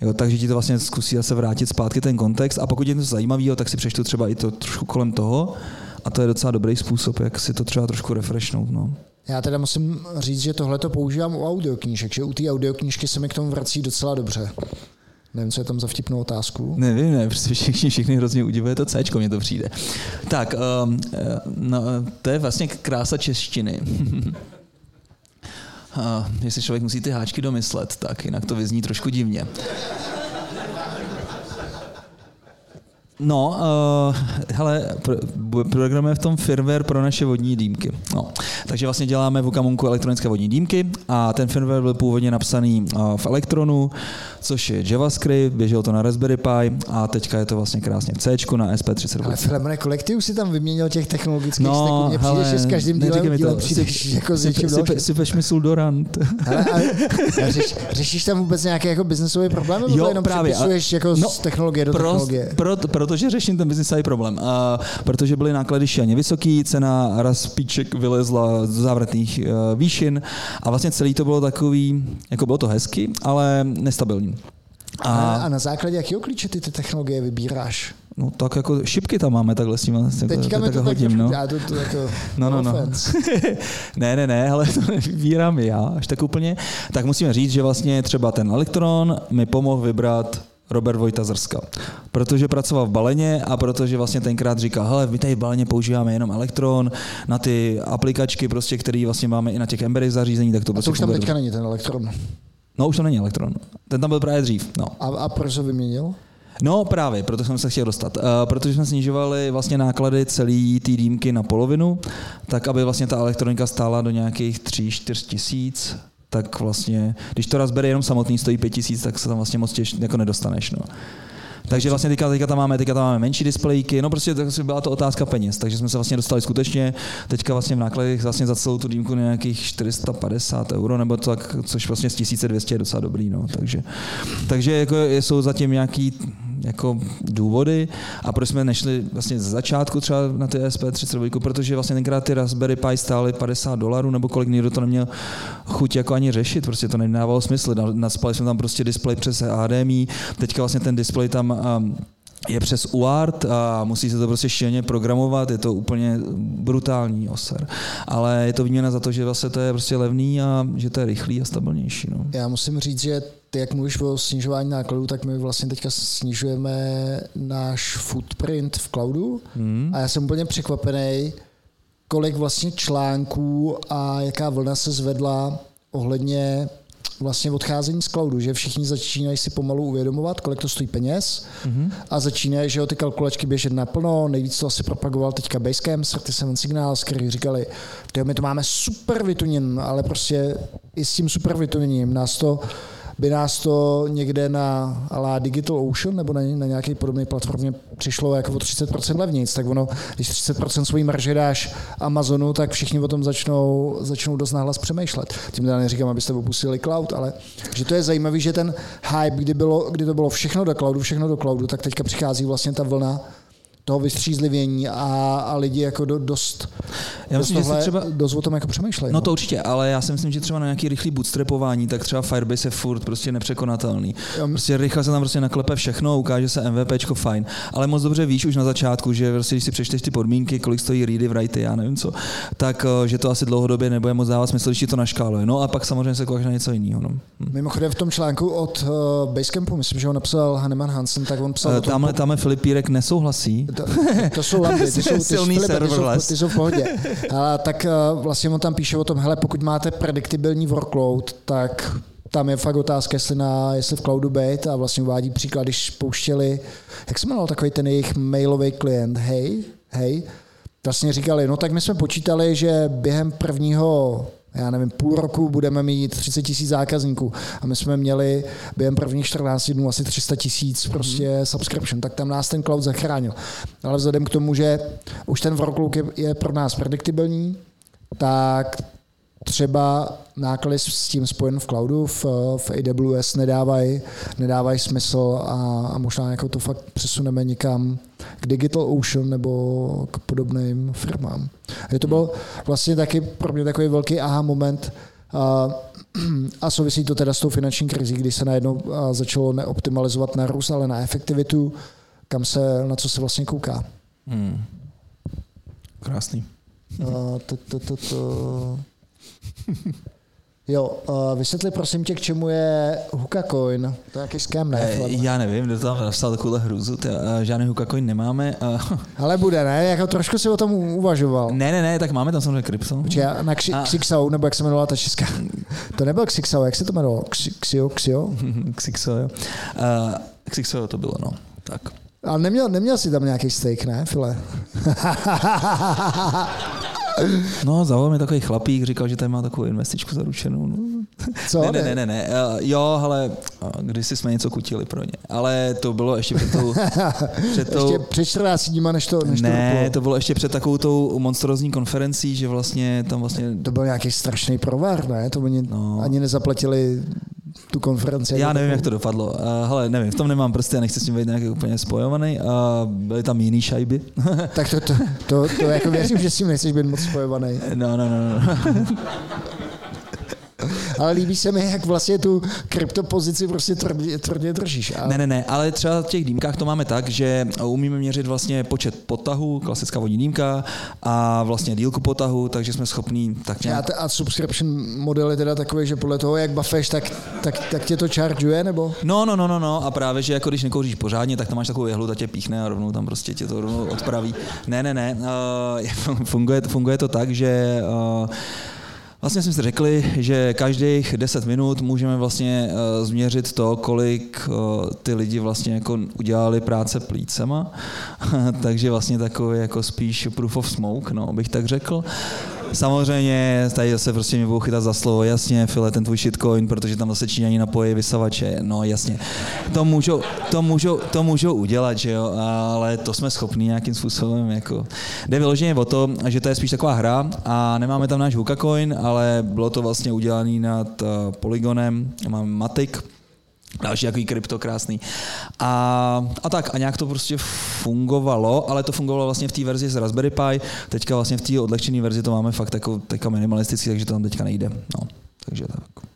Jo, takže ti to vlastně zkusí zase vrátit zpátky ten kontext a pokud je to zajímavého, tak si přečtu třeba i to trošku kolem toho a to je docela dobrý způsob, jak si to třeba trošku refreshnout. No. Já teda musím říct, že tohle to používám u audioknížek, že u té audioknížky se mi k tomu vrací docela dobře. Nevím, co je tam za vtipnou otázku. Nevím, ne, prostě všichni, všichni hrozně udivuje to C, mně to přijde. Tak, um, no, to je vlastně krása češtiny. Uh, jestli člověk musí ty háčky domyslet, tak jinak to vyzní trošku divně. No, uh, hele, pro, programujeme v tom firmware pro naše vodní dýmky. No, takže vlastně děláme v Okamunku elektronické vodní dýmky a ten firmware byl původně napsaný uh, v Elektronu, což je JavaScript, běželo to na Raspberry Pi a teďka je to vlastně krásně v C na SP32. Ale Filemone, kolik ty už si tam vyměnil těch technologických No, steků? Mně s každým dílem, dílem to. přijdeš Syp- jako s syp- něčím syp- dalším. Sypeš mi Suldorant. Hele, a, řeš, řešíš tam vůbec nějaké jako biznesový problém, nebo to jenom přepisuješ jako No, z technologie do technologie? Pro, protože řeším ten biznisový problém. A protože byly náklady šíleně vysoký, cena razpíček vylezla z závratných uh, výšin a vlastně celý to bylo takový, jako bylo to hezky, ale nestabilní. A, A, na základě jakého klíče ty ty technologie vybíráš? no tak jako šipky tam máme takhle s tím. Teďka mi to tak hodím, trošku, no. já to, to jako, No, no, no. offense. ne, ne, ne, ale to nevybírám já až tak úplně. Tak musíme říct, že vlastně třeba ten elektron mi pomohl vybrat Robert Vojta Zrska. Protože pracoval v baleně a protože vlastně tenkrát říkal, hele, my tady v baleně používáme jenom elektron na ty aplikačky, prostě, které vlastně máme i na těch embedded zařízení, tak to A prostě to už tam teďka není ten elektron. No už to není elektron. Ten tam byl právě dřív. No. A, a proč ho vyměnil? No právě, proto jsem se chtěl dostat. Uh, protože jsme snižovali vlastně náklady celý té dýmky na polovinu, tak aby vlastně ta elektronika stála do nějakých 3-4 tisíc, tak vlastně, když to Raspberry jenom samotný stojí 5 tisíc, tak se tam vlastně moc těž, jako nedostaneš. No. Takže vlastně teďka, teďka, tam máme, teďka tam máme menší displejky, no prostě si byla to otázka peněz, takže jsme se vlastně dostali skutečně teďka vlastně v nákladech vlastně za celou tu dýmku nějakých 450 euro, nebo tak, což vlastně z 1200 je docela dobrý, no, takže, takže jako jsou zatím nějaký jako důvody a proč jsme nešli vlastně ze začátku třeba na ty SP32, protože vlastně tenkrát ty Raspberry Pi stály 50 dolarů, nebo kolik nikdo to neměl chuť jako ani řešit, prostě to nedávalo smysl. Na- Naspali jsme tam prostě displej přes HDMI, teďka vlastně ten displej tam um, je přes UART a musí se to prostě šíleně programovat, je to úplně brutální oser. Ale je to výměna za to, že vlastně to je prostě levný a že to je rychlý a stabilnější. No. Já musím říct, že ty, jak mluvíš o snižování nákladů, tak my vlastně teďka snižujeme náš footprint v cloudu hmm. a já jsem úplně překvapený, kolik vlastně článků a jaká vlna se zvedla ohledně vlastně odcházení z cloudu, že všichni začínají si pomalu uvědomovat, kolik to stojí peněz mm-hmm. a začínají, že jo, ty kalkulačky běžet naplno, nejvíc to asi propagoval teďka Basecamp, 37 Signals, který říkali, my to máme super vytuněn, ale prostě i s tím super vytuněním nás to by nás to někde na la Digital Ocean nebo na, na nějaké podobné platformě přišlo jako o 30% levnějc, tak ono, když 30% svojí marže dáš Amazonu, tak všichni o tom začnou, začnou dost nahlas přemýšlet. Tím teda neříkám, abyste opustili cloud, ale že to je zajímavé, že ten hype, kdy, bylo, kdy to bylo všechno do cloudu, všechno do cloudu, tak teďka přichází vlastně ta vlna toho vystřízlivění a, a lidi jako do, dost, já myslím, dost, tohle, že třeba, dost o tom jako přemýšlejí. No, no to určitě, ale já si myslím, že třeba na nějaký rychlý bootstrapování, tak třeba Firebase je furt prostě nepřekonatelný. Prostě rychle se tam prostě naklepe všechno, ukáže se MVPčko fajn, ale moc dobře víš už na začátku, že prostě, když si přečteš ty podmínky, kolik stojí ready, write, já nevím co, tak eh, že to asi dlouhodobě nebude moc dávat smysl, když to naškáluje. No a pak samozřejmě se koukáš na něco jiného. No. Hm. Mimochodem v tom článku od uh, Basecampu, myslím, že ho napsal Hanneman Hansen, tak on psal. Uh, tamhle, tamhle Filipírek nesouhlasí. To, to jsou lampy, ty jsou, ty, silný ty, jsou, ty jsou v pohodě. A, tak uh, vlastně on tam píše o tom, hele, pokud máte prediktibilní workload, tak tam je fakt otázka, jestli, na, jestli v cloudu být. A vlastně uvádí příklad, když pouštěli, jak se jmenoval takový ten jejich mailový klient, hej, hej, vlastně říkali, no tak my jsme počítali, že během prvního já nevím, půl roku budeme mít 30 tisíc zákazníků a my jsme měli během prvních 14 dnů asi 300 tisíc prostě mm. subscription, tak tam nás ten cloud zachránil. Ale vzhledem k tomu, že už ten workload je, je pro nás prediktibilní, tak třeba náklady s tím spojen v cloudu, v, v AWS nedávají nedávaj smysl a, a možná jako to fakt přesuneme někam k Digital Ocean nebo k podobným firmám. A to byl vlastně taky pro mě takový velký aha moment, a, a souvisí to teda s tou finanční krizí, kdy se najednou začalo neoptimalizovat na růst, ale na efektivitu, kam se, na co se vlastně kouká. Hmm. Krásný. A, to, to, to, to. Jo, uh, vysvětli prosím tě, k čemu je Hukacoin. To je jaký scam, ne? E, já nevím, kdo tam napsal takovouhle hruzu. Tě, uh, žádný Hukacoin nemáme. Uh. Ale bude, ne? Jako trošku si o tom uvažoval. Ne, ne, ne, tak máme tam samozřejmě krypto. Počkej, na Xi, a... Xixou, nebo jak se jmenovala ta česká. to nebyl Xixou, jak se to jmenovalo? Xio, Xio? Xixo, jo. Uh, Xixo to bylo, no. Tak. Ale neměl, neměl jsi tam nějaký steak, ne, File? No, zavolal mi takový chlapík, říkal, že tady má takovou investičku zaručenou. No. Co? Ne, ne, ne, ne, ne. Uh, jo, ale když jsme něco kutili pro ně. Ale to bylo ještě před tou... Před tou ještě před 14 dníma, než to než Ne, to, to bylo ještě před takovou tou monstrozní konferencí, že vlastně tam vlastně... To byl nějaký strašný provar, ne? To oni no. ani nezaplatili tu konferenci. Já nevím, jak to dopadlo. Uh, hele, nevím, v tom nemám prostě, já nechci s tím být nějaký úplně spojovaný. A uh, byly tam jiný šajby. tak to, to, to, to, jako věřím, že s tím nechceš být moc spojovaný. No, no, no. no. ale líbí se mi, jak vlastně tu kryptopozici prostě tvrdě, tvrdě držíš. A... Ne, ne, ne, ale třeba v těch dýmkách to máme tak, že umíme měřit vlastně počet potahů, klasická vodní dýmka a vlastně dílku potahu, takže jsme schopní tak nějak... A, a subscription model je teda takový, že podle toho, jak bafeš, tak, tak, tak tě to chargeuje, nebo? No, no, no, no, no, a právě, že jako když nekouříš pořádně, tak tam máš takovou jehlu, tak tě píchne a rovnou tam prostě tě to rovnou odpraví. Ne, ne, ne, uh, funguje, funguje to tak, že uh, Vlastně jsme si řekli, že každých 10 minut můžeme vlastně uh, změřit to, kolik uh, ty lidi vlastně jako udělali práce plícema, takže vlastně takový jako spíš proof of smoke, no, bych tak řekl. Samozřejmě, tady zase prostě mě budou chytat za slovo, jasně, File, ten tvůj shitcoin, protože tam zase Číňani napojí vysavače, no jasně. To můžou, to můžou, to můžou udělat, že jo, ale to jsme schopni nějakým způsobem, jako. Jde vyloženě o to, že to je spíš taková hra a nemáme tam náš Hukacoin, ale bylo to vlastně udělané nad uh, Polygonem, máme Matic, Další jaký krypto krásný. A, a tak, a nějak to prostě fungovalo, ale to fungovalo vlastně v té verzi z Raspberry Pi. Teďka vlastně v té odlehčené verzi to máme fakt jako teďka minimalisticky, takže to tam teďka nejde. No, takže tak.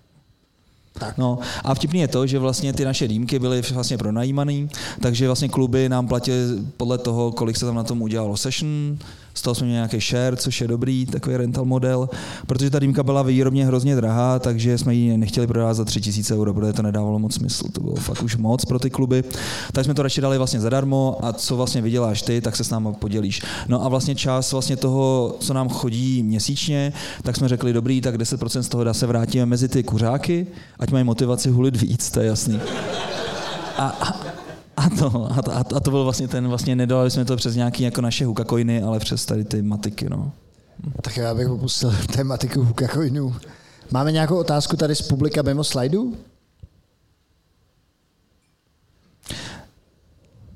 Tak. No, a vtipný je to, že vlastně ty naše dýmky byly vlastně pronajímaný, takže vlastně kluby nám platily podle toho, kolik se tam na tom udělalo session, z toho jsme měli nějaký share, což je dobrý, takový rental model, protože ta dýmka byla výrobně hrozně drahá, takže jsme ji nechtěli prodávat za 3000 euro, protože to nedávalo moc smysl, to bylo fakt už moc pro ty kluby, tak jsme to radši dali vlastně zadarmo a co vlastně vyděláš ty, tak se s námi podělíš. No a vlastně část vlastně toho, co nám chodí měsíčně, tak jsme řekli, dobrý, tak 10% z toho dá se vrátíme mezi ty kuřáky, ať mají motivaci hulit víc, to je jasný. A, a, a to, a, to, a to byl vlastně ten, vlastně nedali jsme to přes nějaký jako naše hukakoiny, ale přes tady ty matiky, no. Tak já bych opustil tematiku hukakoinů. Máme nějakou otázku tady z publika mimo slajdu?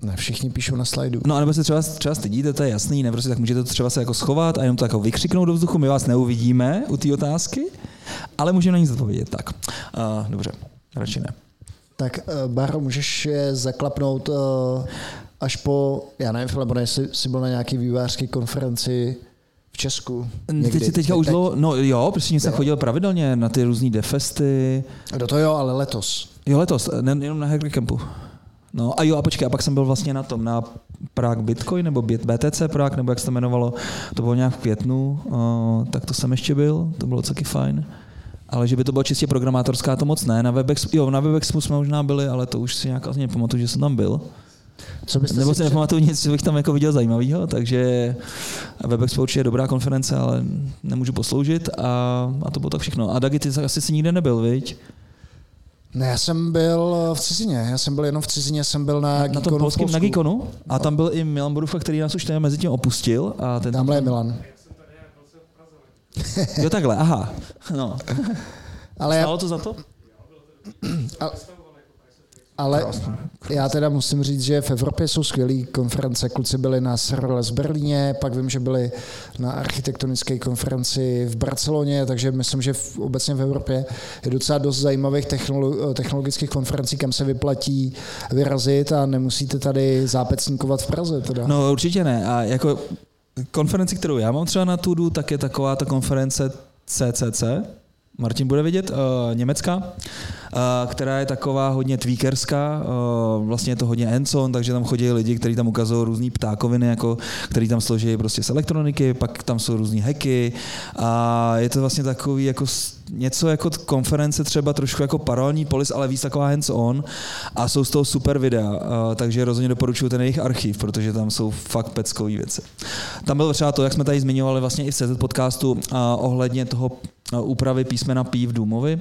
Ne, všichni píšou na slajdu. No nebo se třeba, třeba stydíte, to je jasný, ne, prostě tak můžete to třeba se jako schovat a jenom to jako vykřiknout do vzduchu, my vás neuvidíme u té otázky, ale můžeme na ní odpovědět. Tak, uh, dobře, radši ne. Tak uh, Baro, můžeš je zaklapnout uh, až po, já nevím, Filipone, jestli jsi byl na nějaký vývářské konferenci v Česku. Někdy. Teď, teďka už dlouho, no jo, prostě jsem chodil pravidelně na ty různé defesty. Do to jo, ale letos. Jo, letos, ne, jenom na Hacker Campu. No a jo, a počkej, a pak jsem byl vlastně na tom, na Prague Bitcoin, nebo BTC Prague, nebo jak se to jmenovalo, to bylo nějak v květnu, uh, tak to jsem ještě byl, to bylo taky fajn. Ale že by to bylo čistě programátorská, to moc ne. Na Webex, jo, na Webexu jsme možná byli, ale to už si nějak asi nepamatuju, že jsem tam byl. Co byste Nebo si si nepamatuju nic, co bych tam jako viděl zajímavého, takže Webex určitě je dobrá konference, ale nemůžu posloužit a, a to bylo tak všechno. A Dagi, ty asi si nikde nebyl, viď? Ne, já jsem byl v cizině. Já jsem byl jenom v cizině, jsem byl na, na tom polském na Geekonu. A tam byl i Milan Borufa, který nás už tady mezi tím opustil. A ten Tamhle je Milan. jo, takhle, aha. No. Ale Stalo to za to? A, ale já teda musím říct, že v Evropě jsou skvělé konference. Kluci byli na v Berlíně, pak vím, že byli na architektonické konferenci v Barceloně, takže myslím, že v, obecně v Evropě je docela dost zajímavých technolo- technologických konferencí, kam se vyplatí vyrazit a nemusíte tady zápecníkovat v Praze. Teda. No určitě ne. A jako konferenci, kterou já mám třeba na Tudu, tak je taková ta konference CCC, Martin bude vidět, uh, německá, uh, která je taková hodně tweakerská, uh, vlastně je to hodně Enson, takže tam chodí lidi, kteří tam ukazují různé ptákoviny, jako, který tam složí prostě z elektroniky, pak tam jsou různé hacky a je to vlastně takový jako něco jako konference třeba trošku jako paralelní polis, ale víc taková hands-on a jsou z toho super videa, takže rozhodně doporučuji ten jejich archiv, protože tam jsou fakt peckový věci. Tam bylo třeba to, jak jsme tady zmiňovali vlastně i v CZ podcastu ohledně toho úpravy písmena P v Doomovi,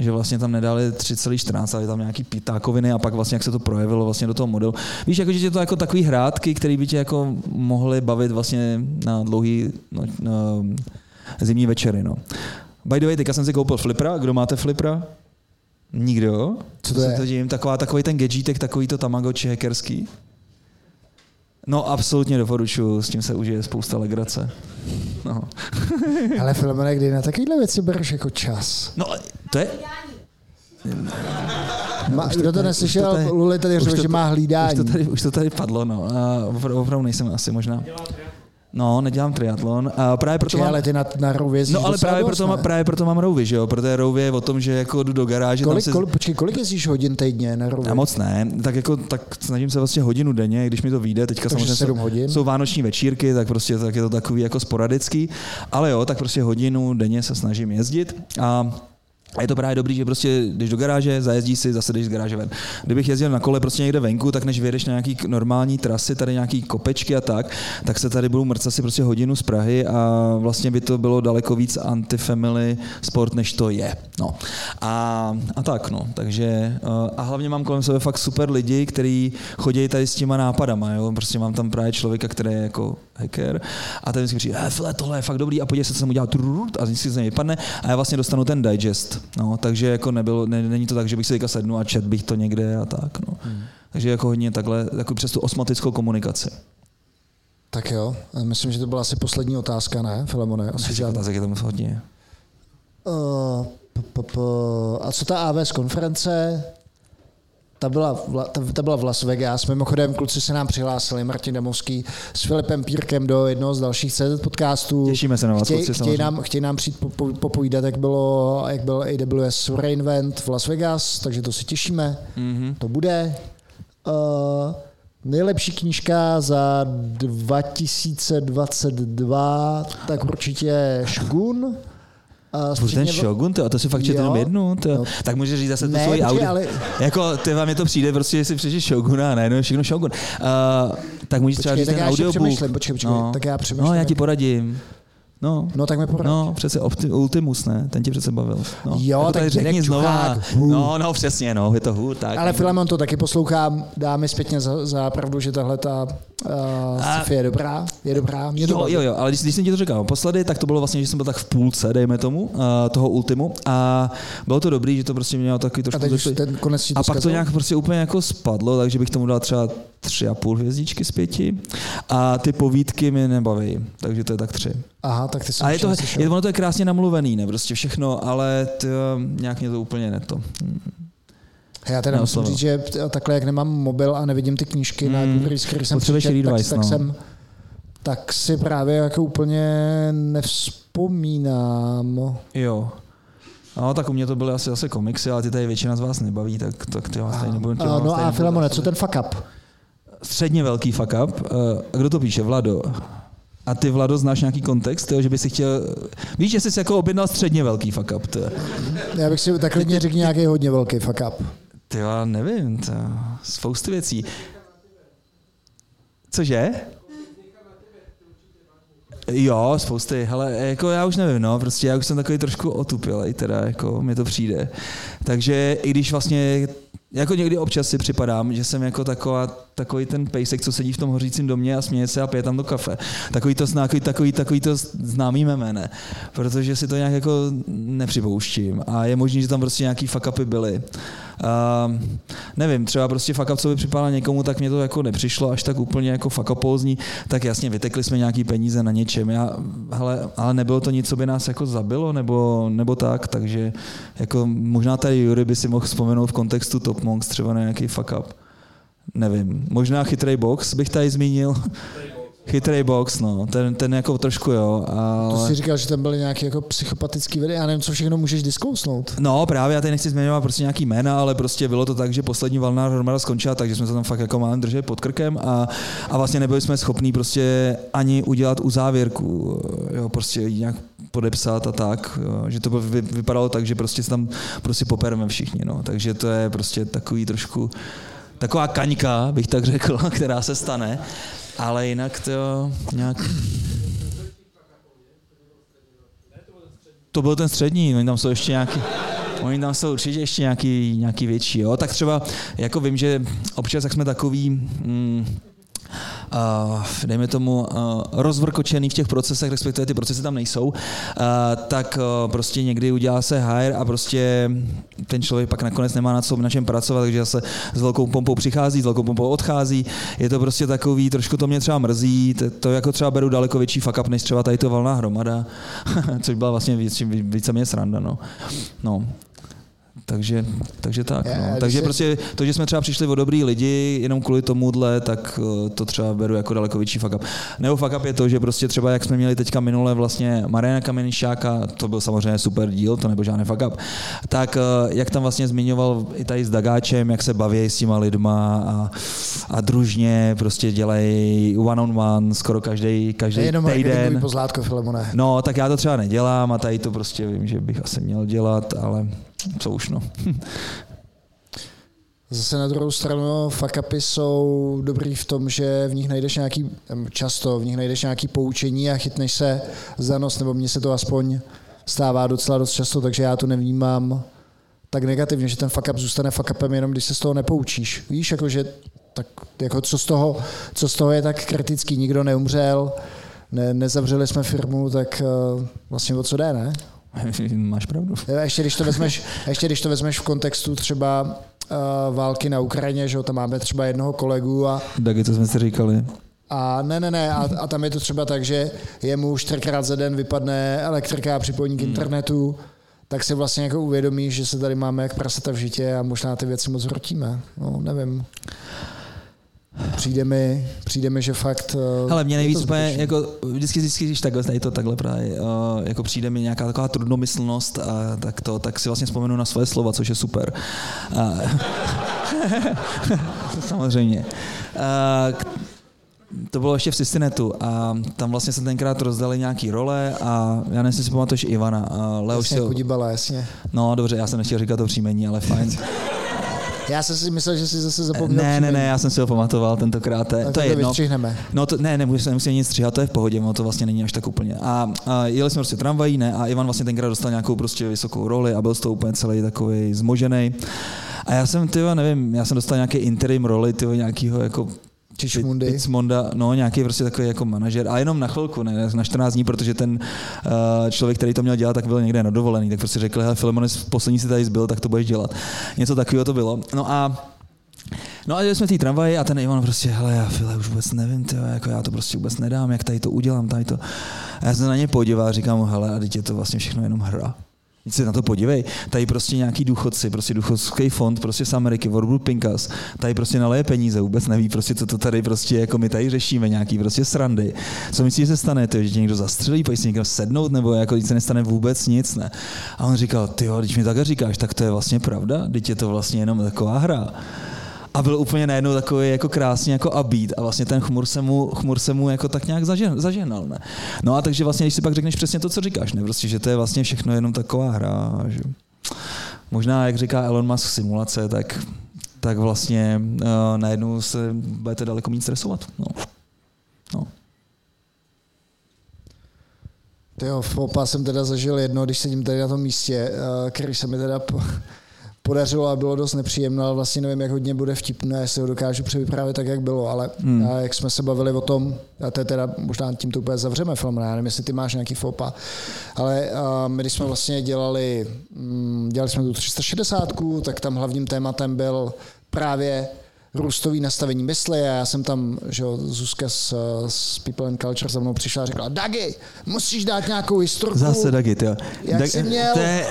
že vlastně tam nedali 3,14, ale tam nějaký pítákoviny a pak vlastně jak se to projevilo vlastně do toho modelu. Víš, jako, že je to jako takový hrátky, které by tě jako mohly bavit vlastně na dlouhý no, na zimní večery. No. By the way, teďka jsem si koupil flipra. Kdo máte flipra? Nikdo? Co to je? To taková, takový ten gadgetek, takový to tamagotchi hackerský. No absolutně doporučuji, s tím se užije spousta legrace. No. Ale Filomene, kdy na takovéhle věci bereš jako čas? No, to je... Ma, kdo to neslyšel, tady, Luli tady řekl, že má hlídání. Už to, tady, už to tady padlo, no. A opravdu, opravdu nejsem asi možná. No, nedělám triatlon. A právě proto Či, mám... ale ty na, na rouvě No, ale právě dost, proto, má, právě proto mám rouvy, že jo? Protože rouvy je o tom, že jako jdu do garáže. Kolik, tam se... kolik, počkej, kolik jezdíš hodin týdně na rouvě? Já moc ne, tak jako tak snažím se vlastně hodinu denně, když mi to vyjde, teďka Takže samozřejmě 7 jsou, hodin? jsou vánoční večírky, tak prostě tak je to takový jako sporadický, ale jo, tak prostě hodinu denně se snažím jezdit a a je to právě dobrý, že prostě jdeš do garáže, zajezdíš si, zase jdeš z garáže ven. Kdybych jezdil na kole prostě někde venku, tak než vyjedeš na nějaký normální trasy, tady nějaký kopečky a tak, tak se tady budou mrcat si prostě hodinu z Prahy a vlastně by to bylo daleko víc anti-family sport, než to je. No. A, a tak, no. Takže, a hlavně mám kolem sebe fakt super lidi, kteří chodí tady s těma nápadama, jo. Prostě mám tam právě člověka, který je jako hacker a ten vždycky říká, file, tohle je fakt dobrý a podívej se, co jsem udělal a vždycky se mi vypadne a já vlastně dostanu ten digest. No, takže jako nebylo, ne, není to tak, že bych si teďka sednu a čet bych to někde a tak. No. Hmm. Takže jako hodně takhle, jako přes tu osmatickou komunikaci. Tak jo, myslím, že to byla asi poslední otázka, ne, Filemone? Asi žádná. Otázek je tam hodně. Uh, p- p- p- a co ta AWS konference? Ta byla, v- ta, ta byla v Las Vegas. Mimochodem, kluci se nám přihlásili, Martin Damovský s Filipem Pírkem do jednoho z dalších CZ podcastů. Těšíme se na vás, chtějí, kluci, samozřejmě. nám, chtějí nám přijít po, po, popovídat, jak, bylo, jak byl AWS Reinvent v Las Vegas, takže to si těšíme. Mhm. Mm-hmm. To bude. Uh, nejlepší knížka za 2022, tak určitě Shogun. A Furt ten Shogun, to, to si fakt četl jenom jednu, to, No. tak můžeš říct zase tu Ne, svoji Audi. ale- Jako, ty vám je to přijde, prostě, že si přečteš Shoguna a najednou všechno Shogun. Uh, tak můžeš třeba Počkej, říct tak ten já audiobook. přemýšlím, počkej, počkej, tak já přemýšlím, No, já ti poradím. No, No tak mi poraď. No, přece Opti- Ultimus, ne? Ten tě přece bavil. No. Jo, jako tak řekni znova. Hů. No, no, přesně, no, je to hůr, tak. Ale Filemon to taky poslouchám, dá mi zpětně za, za pravdu, že tahle ta uh, A- sci-fi je dobrá, je dobrá, mě Jo, jo, jo, ale když, když jsem ti to říkal posledy, tak to bylo vlastně, že jsem byl tak v půlce, dejme tomu, uh, toho Ultimu a bylo to dobrý, že to prostě mělo takový trošku... A takový- ten konec a pak to nějak prostě úplně jako spadlo, takže bych tomu dal třeba tři a půl hvězdičky z pěti. A ty povídky mi nebaví, takže to je tak tři. Aha, tak ty jsem A je to, je, ono to je krásně namluvený, ne, prostě všechno, ale to, nějak mě to úplně neto. Já teda musím neoslovil. říct, že takhle, jak nemám mobil a nevidím ty knížky na Hmm. Google, z kterých jsem přečet, tak, tak, no. jsem, tak si právě jako úplně nevzpomínám. Jo. No, tak u mě to byly asi zase komiksy, ale ty tady většina z vás nebaví, tak, tak ty vás tady nebudu. no tady a zase- co ten fuck up? Středně velký fuck up. Eh, A kdo to píše? Vlado. A ty, Vlado, znáš nějaký kontext, jo, že by si chtěl... Víš, že jsi si jako objednal středně velký fuck up. To, Já bych si tak klidně řekl nějaký hodně velký fuck up. Ty já nevím, to, spousty věcí. Cože? Jo, spousty, ale jako já už nevím, no, prostě já už jsem takový trošku otupilej, teda jako mi to přijde. Takže i když vlastně, jako někdy občas si připadám, že jsem jako taková, takový ten pejsek, co sedí v tom hořícím domě a směje se a pije tam to kafe. Takový to, takový, takový, takový to známý meme? Protože si to nějak jako nepřipouštím a je možné, že tam prostě nějaký fuck upy byly. Uh, nevím, třeba prostě fuck up, co by připadalo někomu, tak mě to jako nepřišlo až tak úplně jako fuck upózní, tak jasně vytekli jsme nějaký peníze na něčem, já, hele, ale nebylo to nic, co by nás jako zabilo, nebo, nebo tak, takže jako možná tady Jury by si mohl vzpomenout v kontextu Top Monks třeba na nějaký fuck up. Nevím, možná chytrý box bych tady zmínil. Chytrý box, no, ten, ten jako trošku jo, ale... To jsi říkal, že tam byly nějaké jako psychopatický videa, já nevím, co všechno můžeš diskousnout. No právě, já tady nechci zmiňovat prostě nějaký jména, ale prostě bylo to tak, že poslední valná hromada skončila, takže jsme se tam fakt jako málem drželi pod krkem a, a vlastně nebyli jsme schopní prostě ani udělat uzávěrku, jo, prostě nějak podepsat a tak, jo, že to vy, vypadalo tak, že prostě se tam prostě popereme všichni, no, takže to je prostě takový trošku taková kaňka, bych tak řekl, která se stane, ale jinak to nějak... To byl ten střední, oni tam jsou ještě nějaký... Oni tam jsou určitě ještě nějaký, nějaký větší, jo. Tak třeba, jako vím, že občas, jak jsme takový, mm, uh, dejme tomu, uh, rozvrkočený v těch procesech, respektive ty procesy tam nejsou, uh, tak uh, prostě někdy udělá se hire a prostě ten člověk pak nakonec nemá na, co, na čem pracovat, takže zase s velkou pompou přichází, s velkou pompou odchází. Je to prostě takový, trošku to mě třeba mrzí, to, to jako třeba beru daleko větší fuck up, než třeba tady to valná hromada, což byla vlastně víc, víceméně sranda, no. no. Takže, takže tak. No. Takže prostě to, že jsme třeba přišli o dobrý lidi jenom kvůli tomuhle, tak eh, to třeba beru jako daleko větší fuck up. Nebo fuck up je to, že prostě třeba jak jsme měli teďka minule vlastně Mariana Kamenišáka, to byl samozřejmě super díl, to nebyl žádný fuck up, tak eh, jak tam vlastně zmiňoval i tady s Dagáčem, jak se baví s těma lidma a, a družně prostě dělají one on one skoro každý, každý Jenom marketingový týden. pozlátko, Filemone. No, tak já to třeba nedělám a tady to prostě vím, že bych asi měl dělat, ale co už no. Zase na druhou stranu fuck upy jsou dobrý v tom, že v nich najdeš nějaký, často v nich najdeš nějaký poučení a chytneš se za nos, nebo mně se to aspoň stává docela dost často, takže já to nevnímám tak negativně, že ten fuck up zůstane fuck upem jenom, když se z toho nepoučíš. Víš, jakože tak jako co z toho, co z toho je tak kritický, nikdo neumřel, ne, nezavřeli jsme firmu, tak uh, vlastně o co jde, ne? Máš pravdu. A ještě když to vezmeš, ještě když to vezmeš v kontextu třeba uh, války na Ukrajině, že jo, tam máme třeba jednoho kolegu a, Dagi, co jsme si říkali. a ne, ne, ne, a, a tam je to třeba tak, že jemu čtyřikrát za den vypadne elektrika a připojení k internetu, tak si vlastně jako uvědomí, že se tady máme jak prasata v žitě a možná ty věci moc hrotíme. No, nevím. Přijde mi, přijde mi, že fakt... eh, Ale mě je to nejvíc úplně, jako vždycky, vždycky, když takhle, tady to takhle právě, uh, jako přijde mi nějaká taková trudnomyslnost a tak to, tak si vlastně vzpomenu na svoje slova, což je super. A, samozřejmě. A, to bylo ještě v Sistinetu a tam vlastně se tenkrát rozdali nějaký role a já nevím, jestli si pamatuješ Ivana. A Leoš Jasně, si, Kudibala, jasně. no dobře, já jsem nechtěl říkat to příjmení, ale fajn. Já jsem si myslel, že jsi zase zapomněl Ne, ne, ne, já jsem si ho pamatoval tentokrát. Tak to je jedno. No to, ne, nemusím, nemusím nic stříhat, to je v pohodě, ono to vlastně není až tak úplně. A, a jeli jsme prostě tramvají, ne, a Ivan vlastně tenkrát dostal nějakou prostě vysokou roli a byl z toho úplně celý takový zmožený. A já jsem, ty nevím, já jsem dostal nějaký interim roli, ty nějakýho jako Čičmundy. Picmonda, no nějaký prostě takový jako manažer, a jenom na chvilku, ne, na 14 dní, protože ten uh, člověk, který to měl dělat, tak byl někde na dovolený, tak prostě řekl, hele Filemonis, poslední si tady zbyl, tak to budeš dělat. Něco takového to bylo. No a No a jeli jsme v té tramvaji a ten Ivan prostě, hele, já File, už vůbec nevím, tyjo, jako já to prostě vůbec nedám, jak tady to udělám, tady to. A já se na ně podíval a říkám mu, hele, a teď je to vlastně všechno jenom hra. Teď se na to podívej, tady prostě nějaký důchodci, prostě důchodský fond prostě z Ameriky, Warburg Pincus, tady prostě naleje peníze, vůbec neví prostě, co to tady prostě, jako my tady řešíme, nějaký prostě srandy. Co myslíš, že se stane, tyjo, že tě někdo zastřelí, pojď si někam sednout, nebo jako teď se nestane vůbec nic, ne? A on říkal, ty když mi takhle říkáš, tak to je vlastně pravda, teď je to vlastně jenom taková hra. A byl úplně najednou takový jako krásně jako abít a vlastně ten chmur se mu, chmur se mu jako tak nějak zažen, zaženal, ne? No a takže vlastně, když si pak řekneš přesně to, co říkáš, ne? Prostě, že to je vlastně všechno jenom taková hra, že možná, jak říká Elon Musk, simulace, tak, tak vlastně uh, najednou se budete daleko méně stresovat. No. No. Jo, v Popa jsem teda zažil jedno, když sedím tady na tom místě, eh, který se mi teda po- podařilo a bylo dost nepříjemné, ale vlastně nevím, jak hodně bude vtipné, jestli ho dokážu převyprávět tak, jak bylo, ale hmm. jak jsme se bavili o tom, a to je teda možná tím to úplně zavřeme film, já nevím, jestli ty máš nějaký fopa, ale uh, my když jsme vlastně dělali, mm, dělali jsme tu 360, tak tam hlavním tématem byl právě růstový nastavení mysli a já jsem tam, že jo, Zuzka z, z People and Culture za mnou přišla a řekla, Dagi, musíš dát nějakou historku. Zase Dagit, jo. Jak jsi měl? To je,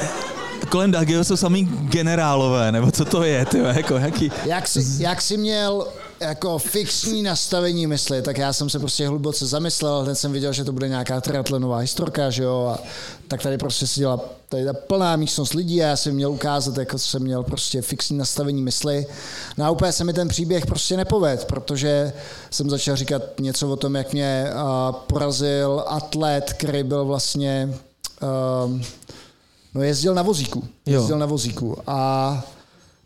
kolem Dagiho jsou samý generálové, nebo co to je, ty jako jaký... Jak jsi, jak jsi měl jako fixní nastavení mysli, tak já jsem se prostě hluboce zamyslel, hned jsem viděl, že to bude nějaká triatlonová historka, že jo, a tak tady prostě seděla tady ta plná místnost lidí a já jsem měl ukázat, jako jsem měl prostě fixní nastavení mysli. No a úplně se mi ten příběh prostě nepoved, protože jsem začal říkat něco o tom, jak mě porazil atlet, který byl vlastně um, No jezdil na vozíku. Jo. Jezdil na vozíku. A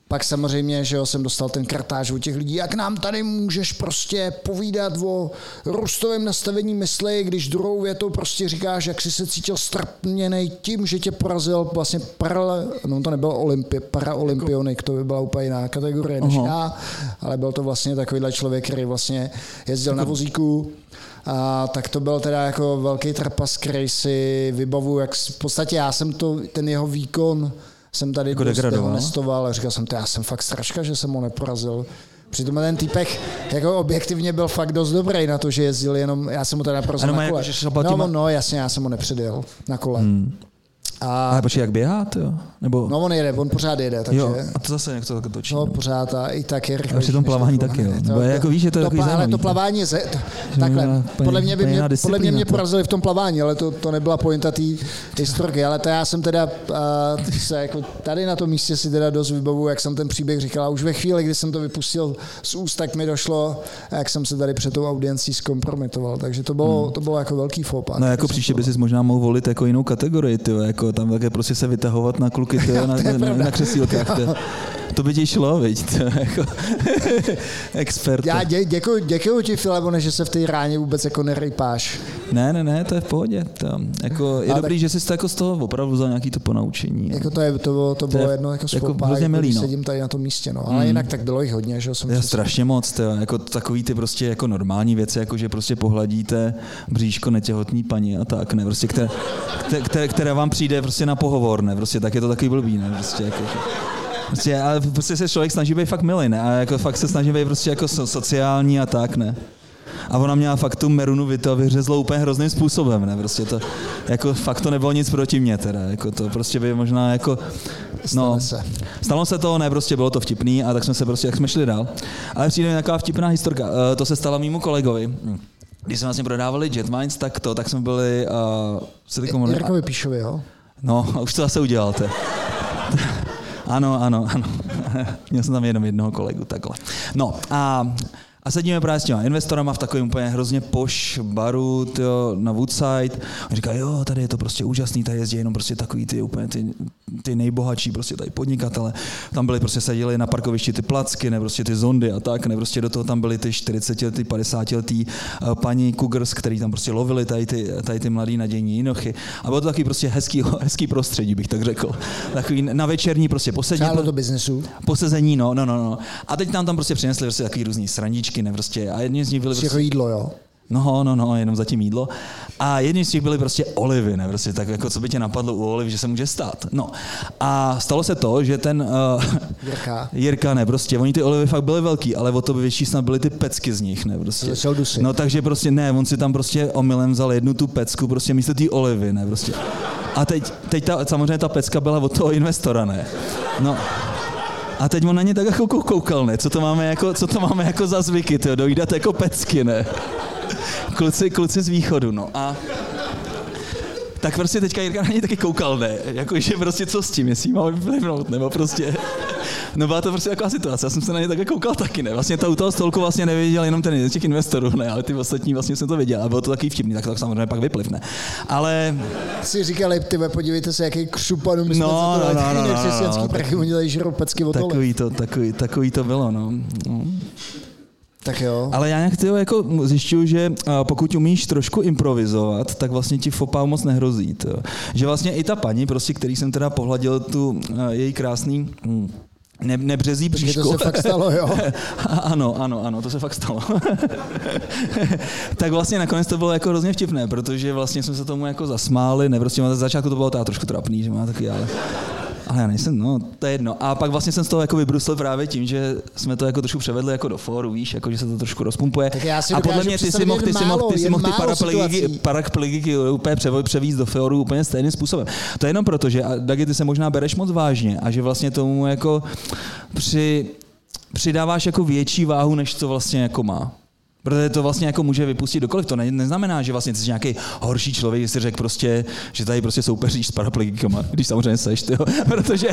pak samozřejmě, že jo, jsem dostal ten kartáž od těch lidí, jak nám tady můžeš prostě povídat o růstovém nastavení mysli, když druhou větou prostě říkáš, jak jsi se cítil strpněnej tím, že tě porazil vlastně para, no to nebyl olympi, paraolympionik, to by byla úplně jiná kategorie než Aha. já, ale byl to vlastně takovýhle člověk, který vlastně jezdil na vozíku, a tak to byl teda jako velký trpas, který si vybavu, jak v podstatě já jsem to, ten jeho výkon jsem tady Jako dehonestoval a říkal jsem, to já jsem fakt straška, že jsem ho neporazil. Přitom ten týpek jako objektivně byl fakt dost dobrý na to, že jezdil jenom, já jsem ho teda porazil Ano, na jako, kole. šlapal no, no, jasně, já jsem ho nepředjel na kole. Hmm. A, Ale počkej, jak běhá, to jo? Nebo... no on jede, on pořád jede, takže... jo, a to zase jak to tak točí. No, no. pořád a i tak je rychlejší. A při tom to plavání taky, jo. Nebo jako víš, že to je takový pla- Ale to to. plavání je... Ze, to, takhle, úplně- podle mě by mě, podle mě, mě to. porazili v tom plavání, ale to, to nebyla pointa té historky. Ale to já jsem teda uh, se jako tady na tom místě si teda dost vybavu, jak jsem ten příběh říkal. A už ve chvíli, kdy jsem to vypustil z úst, tak mi došlo, jak jsem se tady před tou audiencí zkompromitoval. Takže to bylo, to bylo jako velký fopa. No jako příště by si možná mohl volit jako jinou kategorii, ty, jako tam také prostě se vytahovat na kluky ty, na, na, na, na křesílkách. Ty. To by ti šlo, viď, to, jako expert. Já dě, děkuji, děkuji ti, Filemone, že se v té ráně vůbec jako nerejpáš. Ne, ne, ne, to je v pohodě. To, jako, je Ale dobrý, že jsi to jako z toho opravdu vzal nějaký to ponaučení. Jako to, je, to, bylo, to bylo je jedno jako, jako jako hrozně milý, když no. sedím tady na tom místě. No. Ale jinak tak bylo jich hodně, že jo, jsem strašně moc, tyjo, jako takový ty prostě jako normální věci, jako že prostě pohladíte bříško netěhotný paní a tak, ne, prostě které, které, které vám přijde prostě na pohovor, ne, prostě tak je to takový blbý, ne, prostě jako, Prostě, ale prostě se člověk snaží být fakt milý, ne? A jako fakt se snaží být prostě jako so, sociální a tak, ne? A ona měla fakt tu merunu Vito vyřezlo úplně hrozným způsobem, ne? Prostě to, jako fakt to nebylo nic proti mně teda, jako to prostě by možná jako, no, se. Stalo se to, ne, prostě bylo to vtipný a tak jsme se prostě, jak jsme šli dál. Ale přijde mi taková vtipná historka. Eh, To se stalo mýmu kolegovi. Když jsme vlastně prodávali Jetmines, tak to, tak jsme byli, uh, teďko možná- Jirkovi Píšovi, jo? No, a už to zase uděláte. ano, ano, ano. Měl jsem tam jenom jednoho kolegu, takhle. No a, a sedíme právě s těma investorama v takovém úplně hrozně poš baru tyjo, na Woodside. A říká, jo, tady je to prostě úžasný, tady jezdí jenom prostě takový ty úplně ty, ty nejbohatší prostě tady podnikatele. Tam byli prostě seděli na parkovišti ty placky, ne prostě ty zondy a tak, ne prostě do toho tam byly ty 40 letý, 50 letý paní Cougars, který tam prostě lovili tady ty, tady ty mladý nadějní jinochy. A bylo to takový prostě hezký, hezký prostředí, bych tak řekl. Takový na večerní prostě posedí, Přálo do biznesu. posezení, no, no, no, no. A teď nám tam prostě přinesli prostě takový různý srandičky, ne, prostě. A jedni z nich byli Jako prostě, jídlo, jo? no, no, no, jenom zatím jídlo. A jedni z těch byly prostě olivy, ne, prostě tak jako co by tě napadlo u oliv, že se může stát. No. A stalo se to, že ten uh, Jirka. Jirka, ne, prostě, oni ty olivy fakt byly velký, ale o to by větší snad byly ty pecky z nich, ne, prostě. Začal dusit. No takže prostě ne, on si tam prostě omylem vzal jednu tu pecku, prostě místo té olivy, ne, prostě. A teď, teď ta, samozřejmě ta pecka byla od toho investora, ne. No, a teď on na ně tak jako kou- koukal, ne? Co to máme jako, co to máme jako za zvyky, tyjo? dojídat jako pecky, ne? Kluci, kluci z východu, no. A tak prostě teďka Jirka na něj taky koukal, ne? Jako, že prostě co s tím, jestli máme vyplivnout, nebo prostě... No byla to prostě taková situace, já jsem se na ně takhle koukal taky, ne? Vlastně to u toho stolku vlastně nevěděl jenom ten jeden z těch investorů, ne? Ale ty ostatní vlastně jsem to věděl a bylo to takový vtipný, tak to samozřejmě pak vyplivne. Ale Si říkali, ty podívejte se, jaký křupan, my jsme No, to no, no, no, no, no, prachy, oni tady žerou pecky od takový to, takový, takový to bylo, no. no. Tak jo. Ale já nějak tyjo, jako zjišťuju, že pokud umíš trošku improvizovat, tak vlastně ti fopa moc nehrozí. Tyjo. Že vlastně i ta paní, prostě, který jsem teda pohladil tu její krásný hm, ne, nebřezí bříško. to se fakt stalo, jo? ano, ano, ano, to se fakt stalo. tak vlastně nakonec to bylo jako hrozně vtipné, protože vlastně jsme se tomu jako zasmáli, ne, prostě na začátku to bylo teda trošku trapný, že má taky, ale ale já nejsem, no, to je jedno. A pak vlastně jsem z toho jako vybrusl právě tím, že jsme to jako trošku převedli jako do fóru, víš, jako že se to trošku rozpumpuje. Tak já si a podle mě ty si mohl, ty si mohl, ty si mohl ty paraplegiky, paraplegiky úplně převízt do fóru úplně stejným způsobem. To je jenom proto, že Dagi, ty se možná bereš moc vážně a že vlastně tomu jako při, přidáváš jako větší váhu, než co vlastně jako má. Protože to vlastně jako může vypustit dokoliv. To ne, neznamená, že vlastně jsi nějaký horší člověk, že si řekl prostě, že tady prostě soupeříš s paraplegikama, když samozřejmě seš, tyjo. protože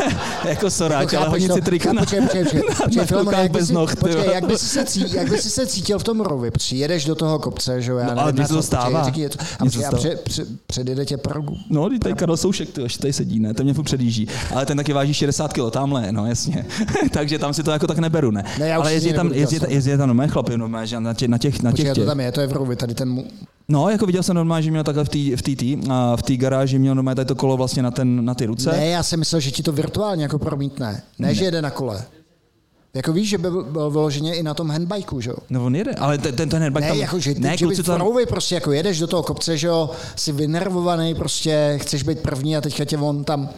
jako soráč, To ale hodně to. si trika na, Počkej, počkej, počkej, počkej, na Filemone, koukách jak by bez si- noh, počkej, jak by si se cí- jak se cítil v tom rovi? Přijedeš do toho kopce, že jo? Já No, ale na se to počkej, stává. A, Mně se počkej, a to pře, pře, předjede tě Pragu. No, teď tady Karel Soušek, ty tady sedí, ne? Ten mě furt předjíždí. Ale ten taky váží 60 kg, tamhle, no jasně. Takže tam si to jako tak neberu, ne? Ne, já už Ale si jezdí tam, jezdí, dělat jezdí tam normálně, že na těch, na těch, na těch, Počkej, to tam je, to je v rovi, tady ten mu... No, jako viděl jsem normálně, že měl takhle v té v tý, tý, a v té garáži měl normálně tady to kolo vlastně na, ten, na ty ruce. Ne, já jsem myslel, že ti to virtuálně jako promítne. Ne, že jede na kole. Jako víš, že by byl vyloženě i na tom handbajku, že jo? No on jede, ale ten, ten, headback Ne, tam... jako, že ty, ne, že tam, Frouvy prostě jako jedeš do toho kopce, že jo, jsi vynervovaný, prostě chceš být první a teďka tě on tam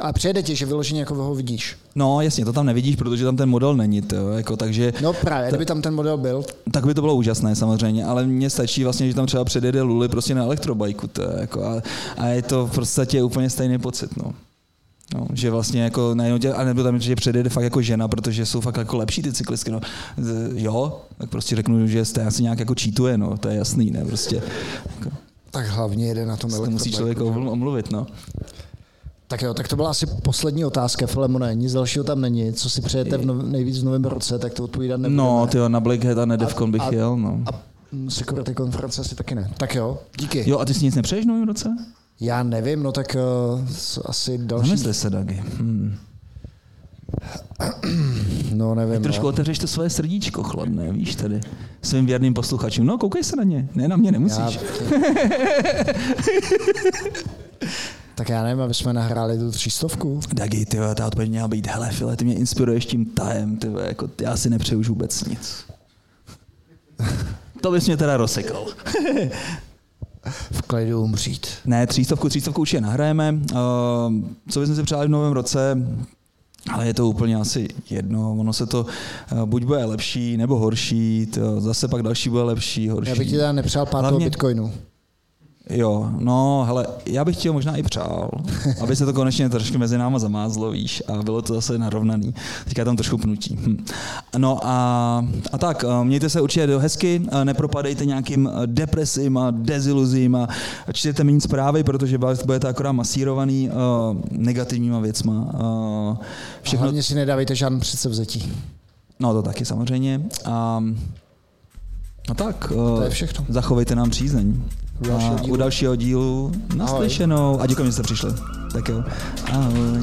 a přijede ti, že vyloženě jako ho vidíš. No jasně, to tam nevidíš, protože tam ten model není, to, jako, takže No právě, kdyby tam ten model byl, tak by to bylo úžasné samozřejmě, ale mně stačí vlastně, že tam třeba předjede Luli prostě na elektrobajku, to, jako, a, a, je to v podstatě úplně stejný pocit, no. No, že vlastně jako najednou tě, a nebo tam, že předjede fakt jako žena, protože jsou fakt jako lepší ty cyklistky, no. Jo, tak prostě řeknu, že jste asi nějak jako cheatuje, no, to je jasný, ne, prostě. Jako, tak hlavně jede na tom to musí elektrobajku. člověk omlu- omluvit, no. Tak jo, tak to byla asi poslední otázka, Filemone, nic dalšího tam není. Co si přejete v nov, nejvíc v novém roce, tak to odpovídat nebudeme. No, ty na Blackhead a na Defcon bych a- jel, no. A mm, security konference asi taky ne. Tak jo, díky. Jo, a ty si nic nepřeješ v novém roce? Já nevím, no tak uh, asi další. Zamysli se, Dagi. Hmm. No nevím. Trošku no. otevřeš to svoje srdíčko chladné, víš tady, svým věrným posluchačům. No, koukej se na ně, ne na mě, nemusíš. Já, tak já nevím, aby jsme nahráli tu třístovku. Dagi, ty ta odpověď měla být, hele, File, ty mě inspiruješ tím tajem, ty jako, já si nepřeju už vůbec nic. to bys mě teda rozsekal. V klidu umřít. ne, třístovku, třístovku určitě nahrajeme. Uh, co bychom si přáli v novém roce? ale je to úplně asi jedno, ono se to uh, buď bude lepší nebo horší, to zase pak další bude lepší, horší. Já bych ti teda nepřál pát Hlavně... Bitcoinu. Jo, no, hele, já bych ti ho možná i přál, aby se to konečně trošku mezi náma zamázlo, víš, a bylo to zase narovnaný. Teďka tam trošku pnutí. Hm. No a, a tak, eh, mějte se určitě do hezky, eh, nepropadejte nějakým eh, depresím a deziluzím a čtěte méně zprávy, protože budete akorát masírovaný uh, negativníma věcma. Uh, všechno... A hlavně si nedávejte žádný předsevzetí. No to taky samozřejmě. A, no tak, uh, to je všechno. zachovejte nám přízeň u dalšího, dílu. u dalšího dílu. Naslyšenou. A děkuji, že jste přišli. Tak jo. Ahoj.